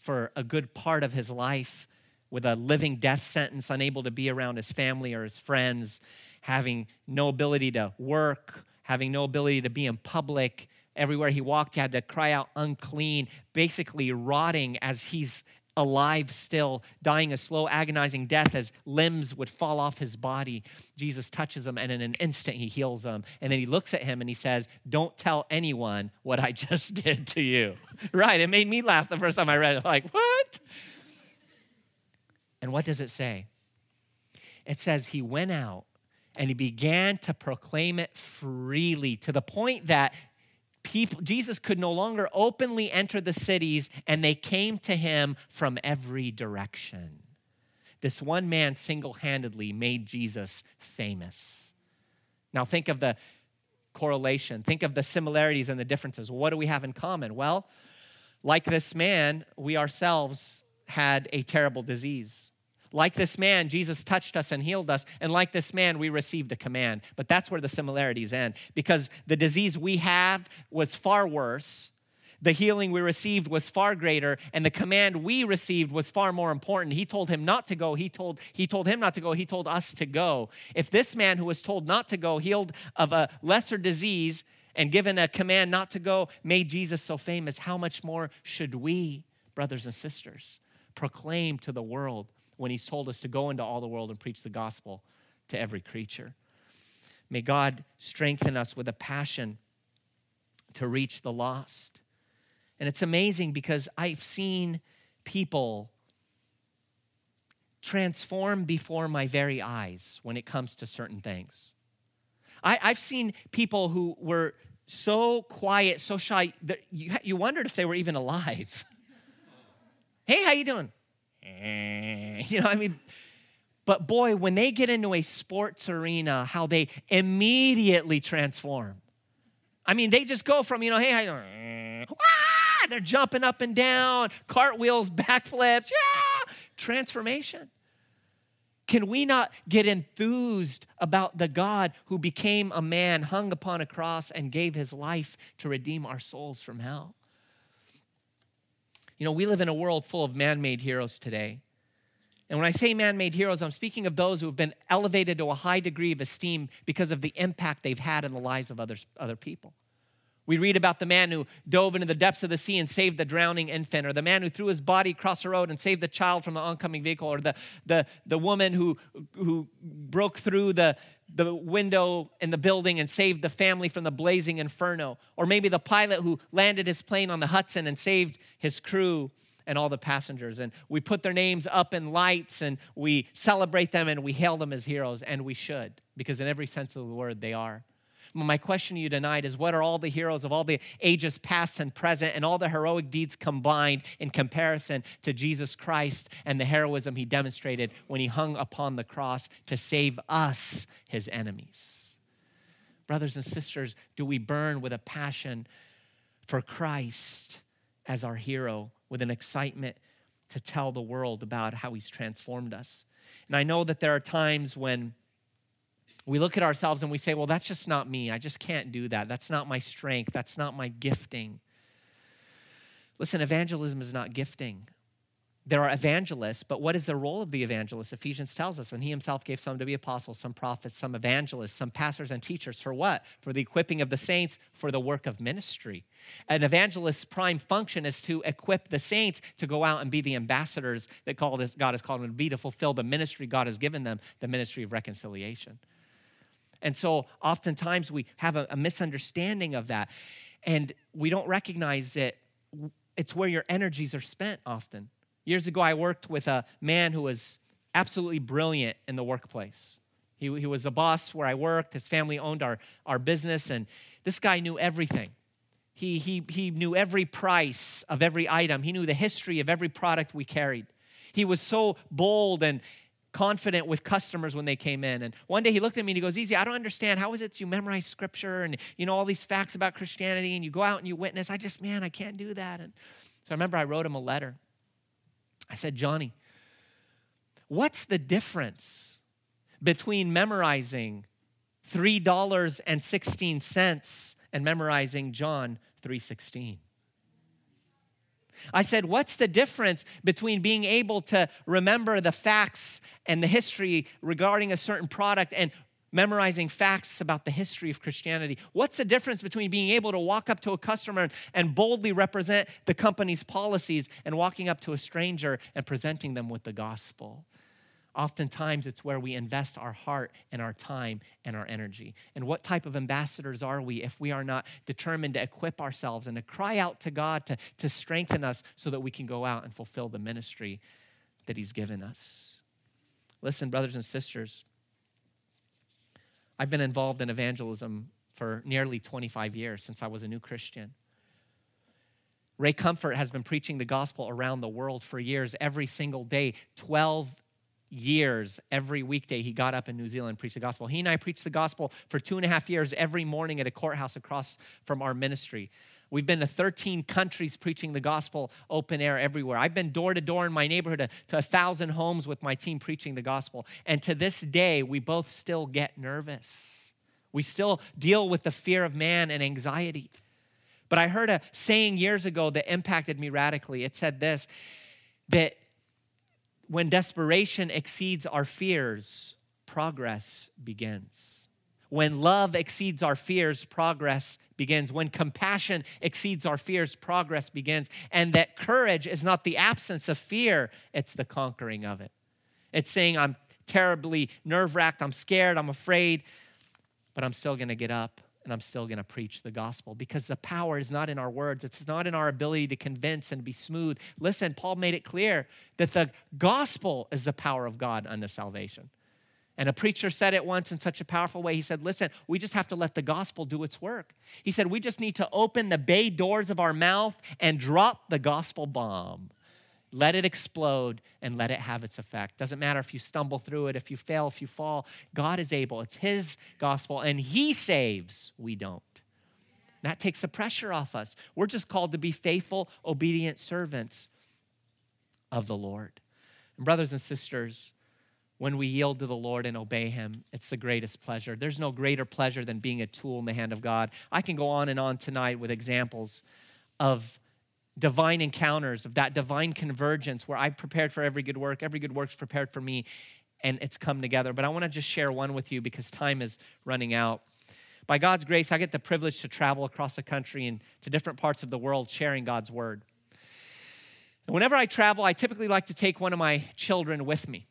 Speaker 3: for a good part of his life with a living death sentence, unable to be around his family or his friends, having no ability to work, having no ability to be in public. Everywhere he walked, he had to cry out unclean, basically rotting as he's alive still, dying a slow, agonizing death as limbs would fall off his body. Jesus touches him, and in an instant, he heals him. And then he looks at him and he says, Don't tell anyone what I [laughs] just did to you. right? It made me laugh the first time I read it. Like, what? And what does it say? It says, He went out and he began to proclaim it freely to the point that people, Jesus could no longer openly enter the cities, and they came to him from every direction. This one man single handedly made Jesus famous. Now, think of the correlation, think of the similarities and the differences. What do we have in common? Well, like this man, we ourselves had a terrible disease. Like this man, Jesus touched us and healed us. And like this man, we received a command. But that's where the similarities end because the disease we have was far worse. The healing we received was far greater, and the command we received was far more important. He told him not to go. He told, he told him not to go. He told us to go. If this man who was told not to go, healed of a lesser disease, and given a command not to go, made Jesus so famous, how much more should we, brothers and sisters, proclaim to the world when he's told us to go into all the world and preach the gospel to every creature? May God strengthen us with a passion to reach the lost. And it's amazing because I've seen people transform before my very eyes when it comes to certain things. I, have seen people who were so quiet, so shy, that you, you wondered if they were even alive. [laughs] hey, how you doing? [laughs] You know, I mean, but boy, when they get into a sports arena, how they immediately transform. I mean, they just go from, you know, hey, doing? Ah, they're jumping up and down, cartwheels, backflips, yeah, transformation. Can we not get enthused about the God who became a man, hung upon a cross, and gave his life to redeem our souls from hell? You know, we live in a world full of man made heroes today. And when I say man made heroes, I'm speaking of those who have been elevated to a high degree of esteem because of the impact they've had in the lives of others, other people. We read about the man who dove into the depths of the sea and saved the drowning infant, or the man who threw his body across the road and saved the child from the oncoming vehicle, or the, the, the woman who, who broke through the, the window in the building and saved the family from the blazing inferno, or maybe the pilot who landed his plane on the Hudson and saved his crew and all the passengers. And we put their names up in lights and we celebrate them and we hail them as heroes, and we should, because in every sense of the word, they are. My question to you tonight is what are all the heroes of all the ages past and present and all the heroic deeds combined in comparison to Jesus Christ and the heroism he demonstrated when he hung upon the cross to save us, his enemies? Brothers and sisters, do we burn with a passion for Christ as our hero, with an excitement to tell the world about how he's transformed us? And I know that there are times when we look at ourselves and we say, well, that's just not me. I just can't do that. That's not my strength. That's not my gifting. Listen, evangelism is not gifting. There are evangelists, but what is the role of the evangelist? Ephesians tells us, and he himself gave some to be apostles, some prophets, some evangelists, some pastors and teachers. For what? For the equipping of the saints for the work of ministry. An evangelist's prime function is to equip the saints to go out and be the ambassadors that God has called them to be, to fulfill the ministry God has given them, the ministry of reconciliation. And so oftentimes we have a, a misunderstanding of that. And we don't recognize it. it's where your energies are spent often. Years ago, I worked with a man who was absolutely brilliant in the workplace. He, he was a boss where I worked. His family owned our, our business, and this guy knew everything. He, he, he knew every price of every item, he knew the history of every product we carried. He was so bold and, confident with customers when they came in. And one day he looked at me and he goes, Easy, I don't understand. How is it you memorize scripture and you know all these facts about Christianity and you go out and you witness? I just, man, I can't do that. And so I remember I wrote him a letter. I said, Johnny, what's the difference between memorizing $3.16 and memorizing John 316? I said, What's the difference between being able to remember the facts and the history regarding a certain product and memorizing facts about the history of Christianity? What's the difference between being able to walk up to a customer and boldly represent the company's policies and walking up to a stranger and presenting them with the gospel? Oftentimes, it's where we invest our heart and our time and our energy. And what type of ambassadors are we if we are not determined to equip ourselves and to cry out to God to, to strengthen us so that we can go out and fulfill the ministry that He's given us? Listen, brothers and sisters, I've been involved in evangelism for nearly 25 years since I was a new Christian. Ray Comfort has been preaching the gospel around the world for years, every single day, 12 years, every weekday, he got up in New Zealand and preached the gospel. He and I preached the gospel for two and a half years every morning at a courthouse across from our ministry. We've been to 13 countries preaching the gospel open air everywhere. I've been door to door in my neighborhood to, a thousand homes with my team preaching the gospel. And to this day, we both still get nervous. We still deal with the fear of man and anxiety. But I heard a saying years ago that impacted me radically. It said this that when desperation exceeds our fears, progress begins. When love exceeds our fears, progress begins. When compassion exceeds our fears, progress begins. And that courage is not the absence of fear, it's the conquering of it. It's saying, I'm terribly nerve wracked, I'm scared, I'm afraid, but I'm still gonna get up and I'm still gonna preach the gospel because the power is not in our words, it's not in our ability to convince and be smooth. Listen, Paul made it clear that the gospel is the power of God unto salvation. And a preacher said it once in such a powerful way. He said, Listen, we just have to let the gospel do its work. He said, We just need to open the bay doors of our mouth and drop the gospel bomb. Let it explode and let it have its effect. Doesn't matter if you stumble through it, if you fail, if you fall. God is able. It's His gospel, and He saves. We don't. That takes the pressure off us. We're just called to be faithful, obedient servants of the Lord. And, brothers and sisters, when we yield to the Lord and obey Him, it's the greatest pleasure. There's no greater pleasure than being a tool in the hand of God. I can go on and on tonight with examples of divine encounters, of that divine convergence where I prepared for every good work, every good work's prepared for me, and it's come together. But I want to just share one with you because time is running out. By God's grace, I get the privilege to travel across the country and to different parts of the world sharing God's word. And whenever I travel, I typically like to take one of my children with me.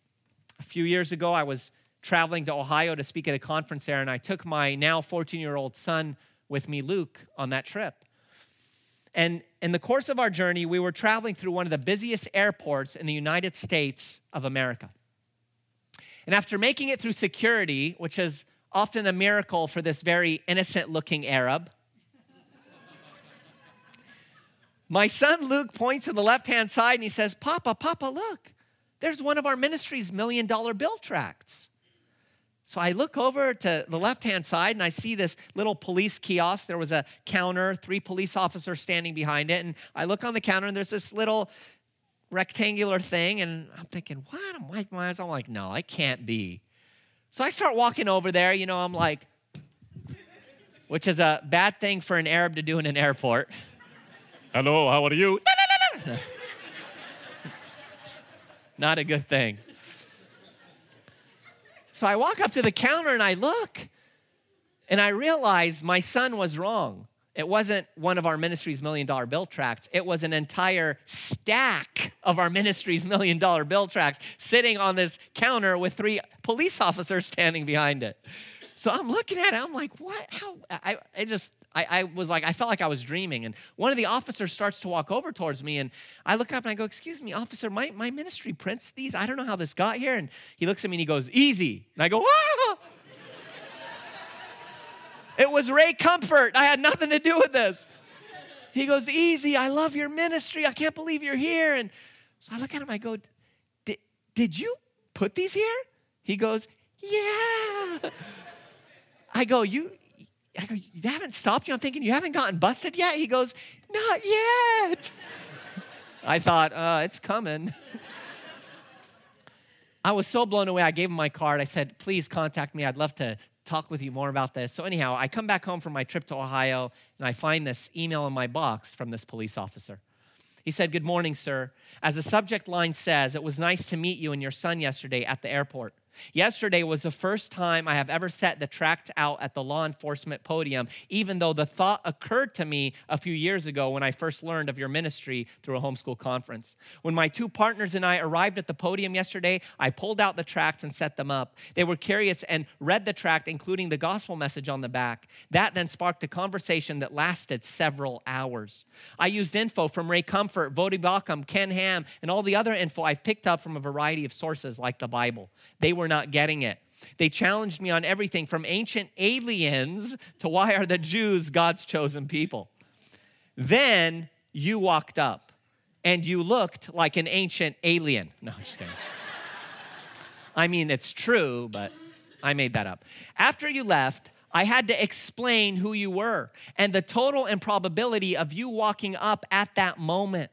Speaker 3: A few years ago, I was traveling to Ohio to speak at a conference there, and I took my now 14 year old son with me, Luke, on that trip. And in the course of our journey, we were traveling through one of the busiest airports in the United States of America. And after making it through security, which is often a miracle for this very innocent looking Arab, my son Luke points to the left hand side and he says, Papa, Papa, look, there's one of our ministry's million dollar bill tracts. So I look over to the left hand side and I see this little police kiosk. There was a counter, three police officers standing behind it. And I look on the counter and there's this little rectangular thing. And I'm thinking, what? I'm like, my eyes. I'm like, no, I can't be. So I start walking over there. You know, I'm like, which is a bad thing for an Arab to do in an airport. Hello, how are you? [laughs] Not a good thing. So I walk up to the counter and I look, and I realize my son was wrong. It wasn't one of our ministry's million dollar bill tracts. It was an entire stack of our ministry's million dollar bill tracts sitting on this counter with three police officers standing behind it. So I'm looking at it. I'm like, what? How? I, I just, I, I, was like, I felt like I was dreaming. And one of the officers starts to walk over towards me. And I look up and I go, Excuse me, officer, my, my ministry prints these. I don't know how this got here. And he looks at me and he goes, Easy. And I go, Ah! it was Ray Comfort. I had nothing to do with this. He goes, Easy. I love your ministry. I can't believe you're here. And so I look at him. I go, Did you put these here? He goes, Yeah. I go, you, I go, you haven't stopped you? I'm thinking, you haven't gotten busted yet? He goes, not yet. I thought, uh, it's coming. I was so blown away. I gave him my card. I said, please contact me. I'd love to talk with you more about this. So, anyhow, I come back home from my trip to Ohio and I find this email in my box from this police officer. He said, Good morning, sir. As the subject line says, it was nice to meet you and your son yesterday at the airport. Yesterday was the first time I have ever set the tract out at the law enforcement podium, even though the thought occurred to me a few years ago when I first learned of your ministry through a homeschool conference. When my two partners and I arrived at the podium yesterday, I pulled out the tracts and set them up. They were curious and read the tract, including the gospel message on the back. That then sparked a conversation that lasted several hours. I used info from Ray Comfort, Voddie Baucham, Ken Ham, and all the other info I've picked up from a variety of sources like the Bible. They were not getting it. They challenged me on everything from ancient aliens to why are the Jews God's chosen people. Then you walked up and you looked like an ancient alien. No, I'm just kidding. I mean, it's true, but I made that up. After you left, I had to explain who you were and the total improbability of you walking up at that moment.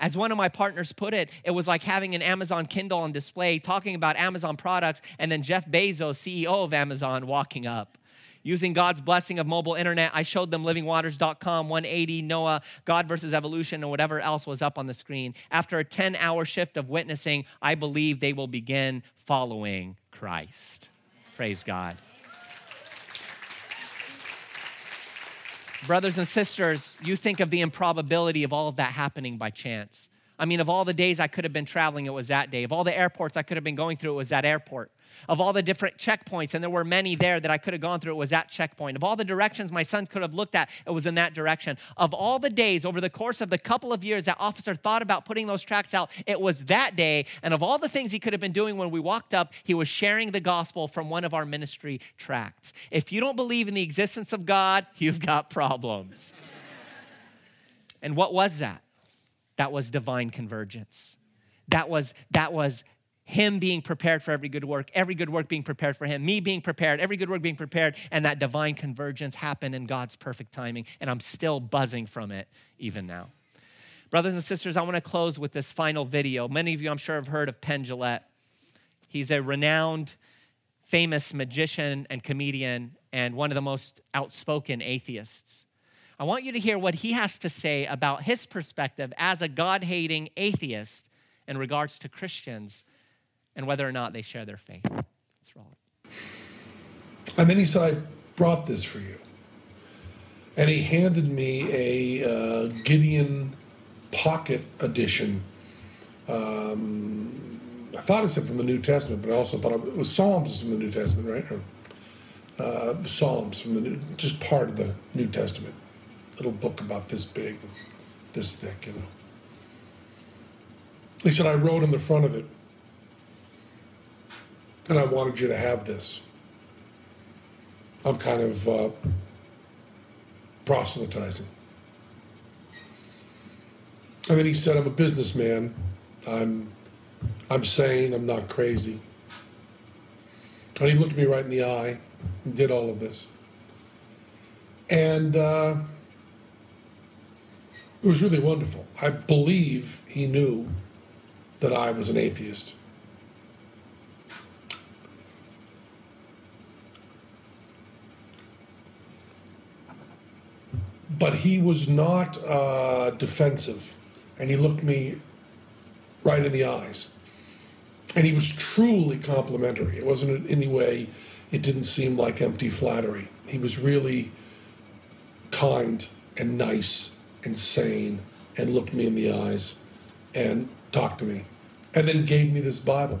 Speaker 3: As one of my partners put it, it was like having an Amazon Kindle on display talking about Amazon products and then Jeff Bezos, CEO of Amazon, walking up. Using God's blessing of mobile internet, I showed them livingwaters.com, 180, Noah, God versus evolution, and whatever else was up on the screen. After a 10 hour shift of witnessing, I believe they will begin following Christ. Praise God. Brothers and sisters, you think of the improbability of all of that happening by chance. I mean, of all the days I could have been traveling, it was that day. Of all the airports I could have been going through, it was that airport of all the different checkpoints, and there were many there that I could have gone through, it was that checkpoint. Of all the directions my son could have looked at, it was in that direction. Of all the days over the course of the couple of years that officer thought about putting those tracks out, it was that day. And of all the things he could have been doing when we walked up, he was sharing the gospel from one of our ministry tracts. If you don't believe in the existence of God, [laughs] you've got problems. and what was that? That was divine convergence. That was that was him being prepared for every good work, every good work being prepared for him, me being prepared, every good work being prepared, and that divine convergence happened in God's perfect timing. And I'm still buzzing from it even now. Brothers and sisters, I want to close with this final video. Many of you, I'm sure, have heard of Penn Jillette. He's a renowned, famous magician and comedian, and one of the most outspoken atheists. I want you to hear what he has to say about his perspective as a God hating atheist in regards to Christians and whether or not they share their faith. Roll it.
Speaker 4: And then he said, I brought this for you. And he handed me a uh, Gideon Pocket Edition. Um, I thought it said from the New Testament, but I also thought it was Psalms from the New Testament, right? Uh, Psalms from the New, just part of the New Testament. Little book about this big, this thick, you know. He said, I wrote in the front of it, and I wanted you to have this. I'm kind of uh, proselytizing. And then he said, I'm a businessman. I'm, I'm sane. I'm not crazy. And he looked me right in the eye and did all of this. And uh, it was really wonderful. I believe he knew that I was an atheist. But he was not uh, defensive, and he looked me right in the eyes, and he was truly complimentary. It wasn't in any way. It didn't seem like empty flattery. He was really kind and nice and sane, and looked me in the eyes, and talked to me, and then gave me this Bible.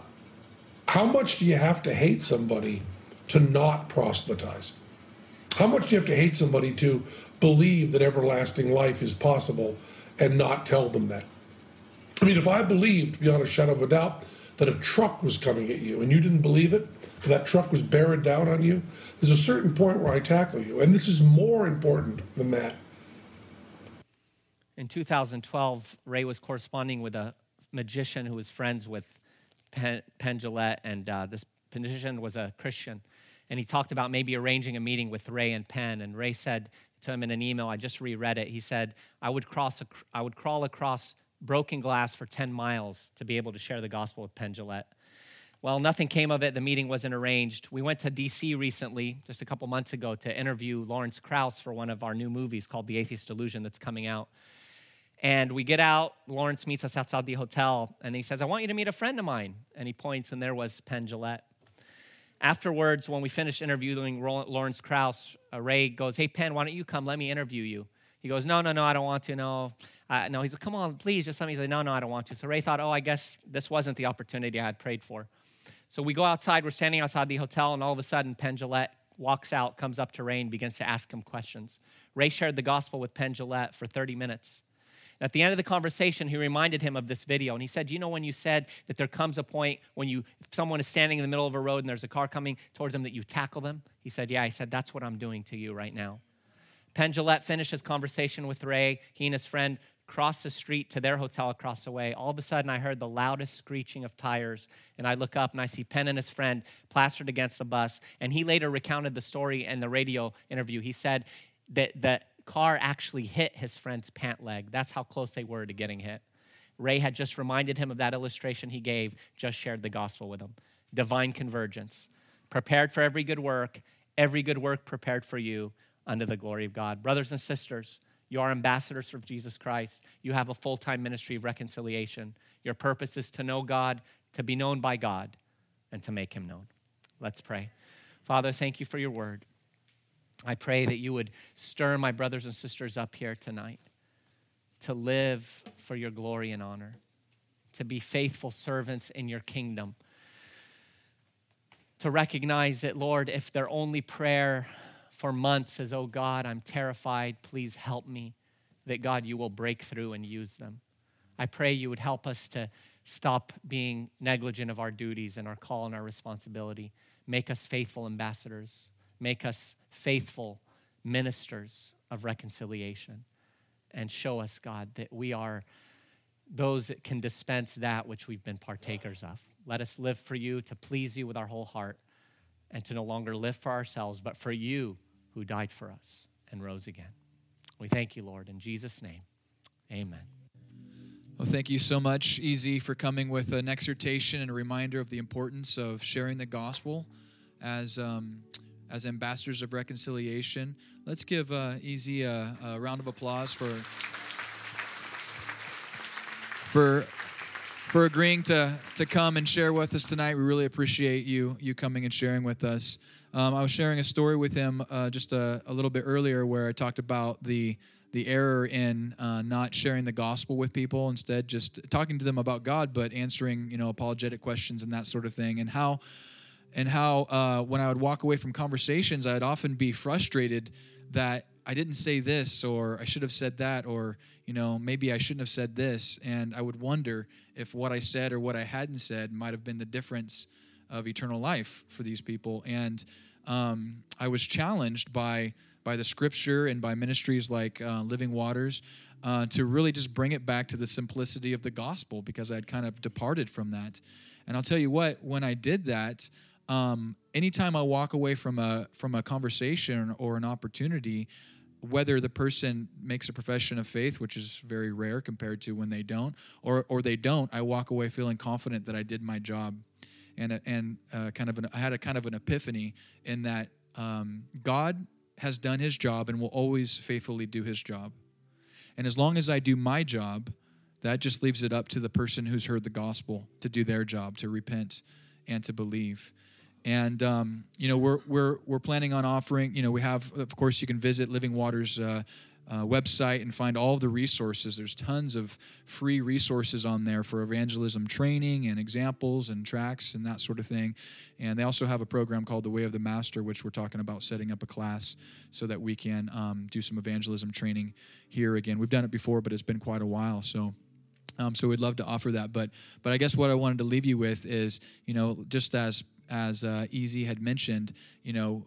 Speaker 4: how much do you have to hate somebody to not proselytize? How much do you have to hate somebody to believe that everlasting life is possible and not tell them that? I mean, if I believed beyond a shadow of a doubt that a truck was coming at you and you didn't believe it, that truck was bearing down on you, there's a certain point where I tackle you. And this is more important than that.
Speaker 3: In 2012, Ray was corresponding with a magician who was friends with Penn, Jillette, and uh, this magician was a Christian. And he talked about maybe arranging a meeting with Ray and Penn. And Ray said to him in an email, I just reread it. He said, I would, cross a, I would crawl across broken glass for 10 miles to be able to share the gospel with Penn Jillette. Well, nothing came of it. The meeting wasn't arranged. We went to DC recently, just a couple months ago, to interview Lawrence Krauss for one of our new movies called The Atheist Delusion that's coming out. And we get out, Lawrence meets us outside the hotel, and he says, I want you to meet a friend of mine. And he points, and there was Penn Jillette. Afterwards, when we finished interviewing Lawrence Krauss, uh, Ray goes, Hey, Penn, why don't you come? Let me interview you. He goes, No, no, no, I don't want to. No. Uh, no, he's like, Come on, please, just me. He's like, No, no, I don't want to. So Ray thought, Oh, I guess this wasn't the opportunity I had prayed for. So we go outside, we're standing outside the hotel, and all of a sudden, Penn Jillette walks out, comes up to Ray, and begins to ask him questions. Ray shared the gospel with Penn Jillette for 30 minutes. At the end of the conversation, he reminded him of this video, and he said, "You know when you said that there comes a point when you, someone is standing in the middle of a road and there's a car coming towards them, that you tackle them?" He said, "Yeah." He said, "That's what I'm doing to you right now." Penn Jillette finished his conversation with Ray. He and his friend crossed the street to their hotel across the way. All of a sudden, I heard the loudest screeching of tires, and I look up and I see Penn and his friend plastered against the bus. And he later recounted the story in the radio interview. He said that the car actually hit his friend's pant leg. That's how close they were to getting hit. Ray had just reminded him of that illustration he gave, just shared the gospel with him. Divine convergence. Prepared for every good work, every good work prepared for you unto the glory of God. Brothers and sisters, you are ambassadors of Jesus Christ. You have a full time ministry of reconciliation. Your purpose is to know God, to be known by God, and to make him known. Let's pray. Father, thank you for your word. I pray that you would stir my brothers and sisters up here tonight to live for your glory and honor, to be faithful servants in your kingdom, to recognize that, Lord, if their only prayer for months is, Oh God, I'm terrified, please help me, that God, you will break through and use them. I pray you would help us to stop being negligent of our duties and our call and our responsibility. Make us faithful ambassadors. Make us faithful ministers of reconciliation. And show us, God, that we are those that can dispense that which we've been partakers of. Let us live for you, to please you with our whole heart, and to no longer live for ourselves, but for you who died for us and rose again. We thank you, Lord. In Jesus' name, amen.
Speaker 2: Well, thank you so much, E.Z., for coming with an exhortation and a reminder of the importance of sharing the gospel as um, as ambassadors of reconciliation. Let's give uh, E.Z. a, a round of applause for for for agreeing to to come and share with us tonight. We really appreciate you you coming and sharing with us. Um, I was sharing a story with him uh, just a, a, little bit earlier where I talked about the the error in uh, not sharing the gospel with people, instead just talking to them about God, but answering you know apologetic questions and that sort of thing, and how and how uh, when I would walk away from conversations, I'd often be frustrated that I didn't say this or I should have said that or you know maybe I shouldn't have said this, and I would wonder if what I said or what I hadn't said might have been the difference of eternal life for these people. And um, I was challenged by by the scripture and by ministries like uh, Living Waters uh, to really just bring it back to the simplicity of the gospel because I'd kind of departed from that. And I'll tell you what, when I did that, um, anytime I walk away from a from a conversation or an opportunity, whether the person makes a profession of faith, which is very rare compared to when they don't, or or they don't, I walk away feeling confident that I did my job and and uh, kind of an, I had a kind of an epiphany in that um, God has done His job and will always faithfully do His job, and as long as I do my job, that just leaves it up to the person who's heard the gospel to do their job, to repent and to believe. And um, you know we're we're we're planning on offering. You know we have of course you can visit Living Waters uh, uh, website and find all the resources. There's tons of free resources on there for evangelism training and examples and tracts and that sort of thing. And they also have a program called The Way of the Master, which we're talking about setting up a class so that we can um, do some evangelism training here again. We've done it before, but it's been quite a while. So. Um, so we'd love to offer that, but but I guess what I wanted to leave you with is, you know, just as as uh, E.Z. had mentioned, you know,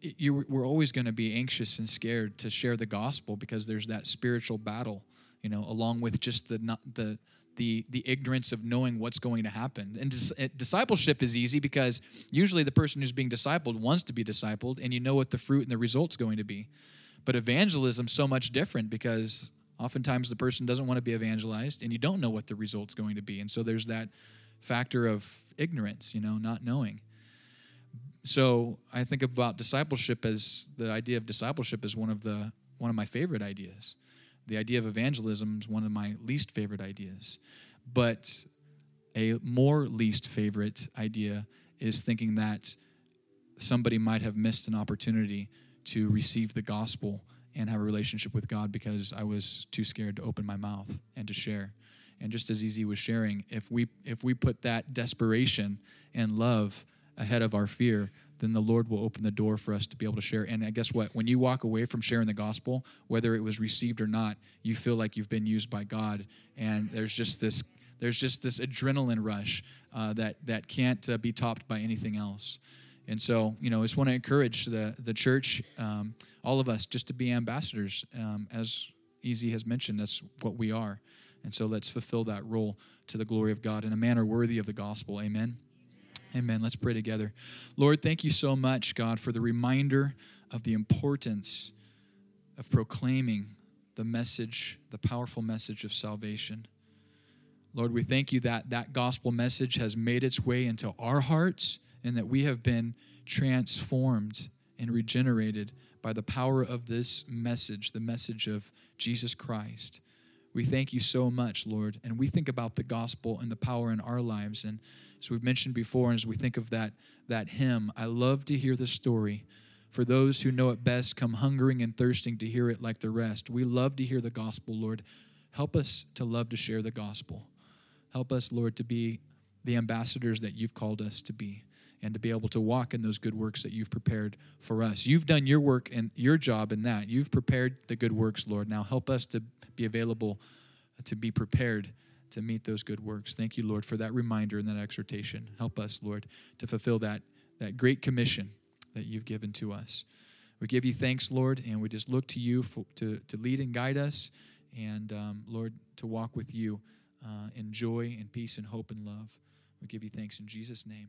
Speaker 2: you, we're always going to be anxious and scared to share the gospel because there's that spiritual battle, you know, along with just the not, the the the ignorance of knowing what's going to happen. And dis- discipleship is easy because usually the person who's being discipled wants to be discipled, and you know what the fruit and the result's going to be. But evangelism so much different because oftentimes the person doesn't want to be evangelized, and you don't know what the result's going to be, and so there's that factor of ignorance, you know, not knowing so I think about discipleship as the idea of discipleship is one of the one of my favorite ideas. The idea of evangelism is one of my least favorite ideas. But a more least favorite idea is thinking that somebody might have missed an opportunity to receive the gospel and have a relationship with God because I was too scared to open my mouth and to share. And just as E.Z. was sharing, if we if we put that desperation and love ahead of our fear, then the Lord will open the door for us to be able to share. And I guess what? When you walk away from sharing the gospel, whether it was received or not, you feel like you've been used by God, and there's just this there's just this adrenaline rush uh, that that can't uh, be topped by anything else. And so, you know, I just want to encourage the the church, um, all of us, just to be ambassadors. Um, as E.Z. has mentioned, that's what we are. And so, let's fulfill that role to the glory of God in a manner worthy of the gospel. Amen. Amen. Let's pray together. Lord, thank you so much, God, for the reminder of the importance of proclaiming the message, the powerful message of salvation. Lord, we thank you that that gospel message has made its way into our hearts and that we have been transformed and regenerated by the power of this message, the message of Jesus Christ. We thank you so much, Lord. And we think about the gospel and the power in our lives. And as we've mentioned before, and as we think of that, that hymn, I love to hear the story. For those who know it best, come hungering and thirsting to hear it like the rest. We love to hear the gospel, Lord. Help us to love to share the gospel. Help us, Lord, to be the ambassadors that you've called us to be and to be able to walk in those good works that you've prepared for us. You've done your work and your job in that. You've prepared the good works, Lord. Now help us to be available to be prepared to meet those good works. Thank you, Lord, for that reminder and that exhortation. Help us, Lord, to fulfill that, that great commission that you've given to us. We give you thanks, Lord, and we just look to you for, to, to lead and guide us, and um, Lord, to walk with you uh, in joy and peace and hope and love. We give you thanks in Jesus' name.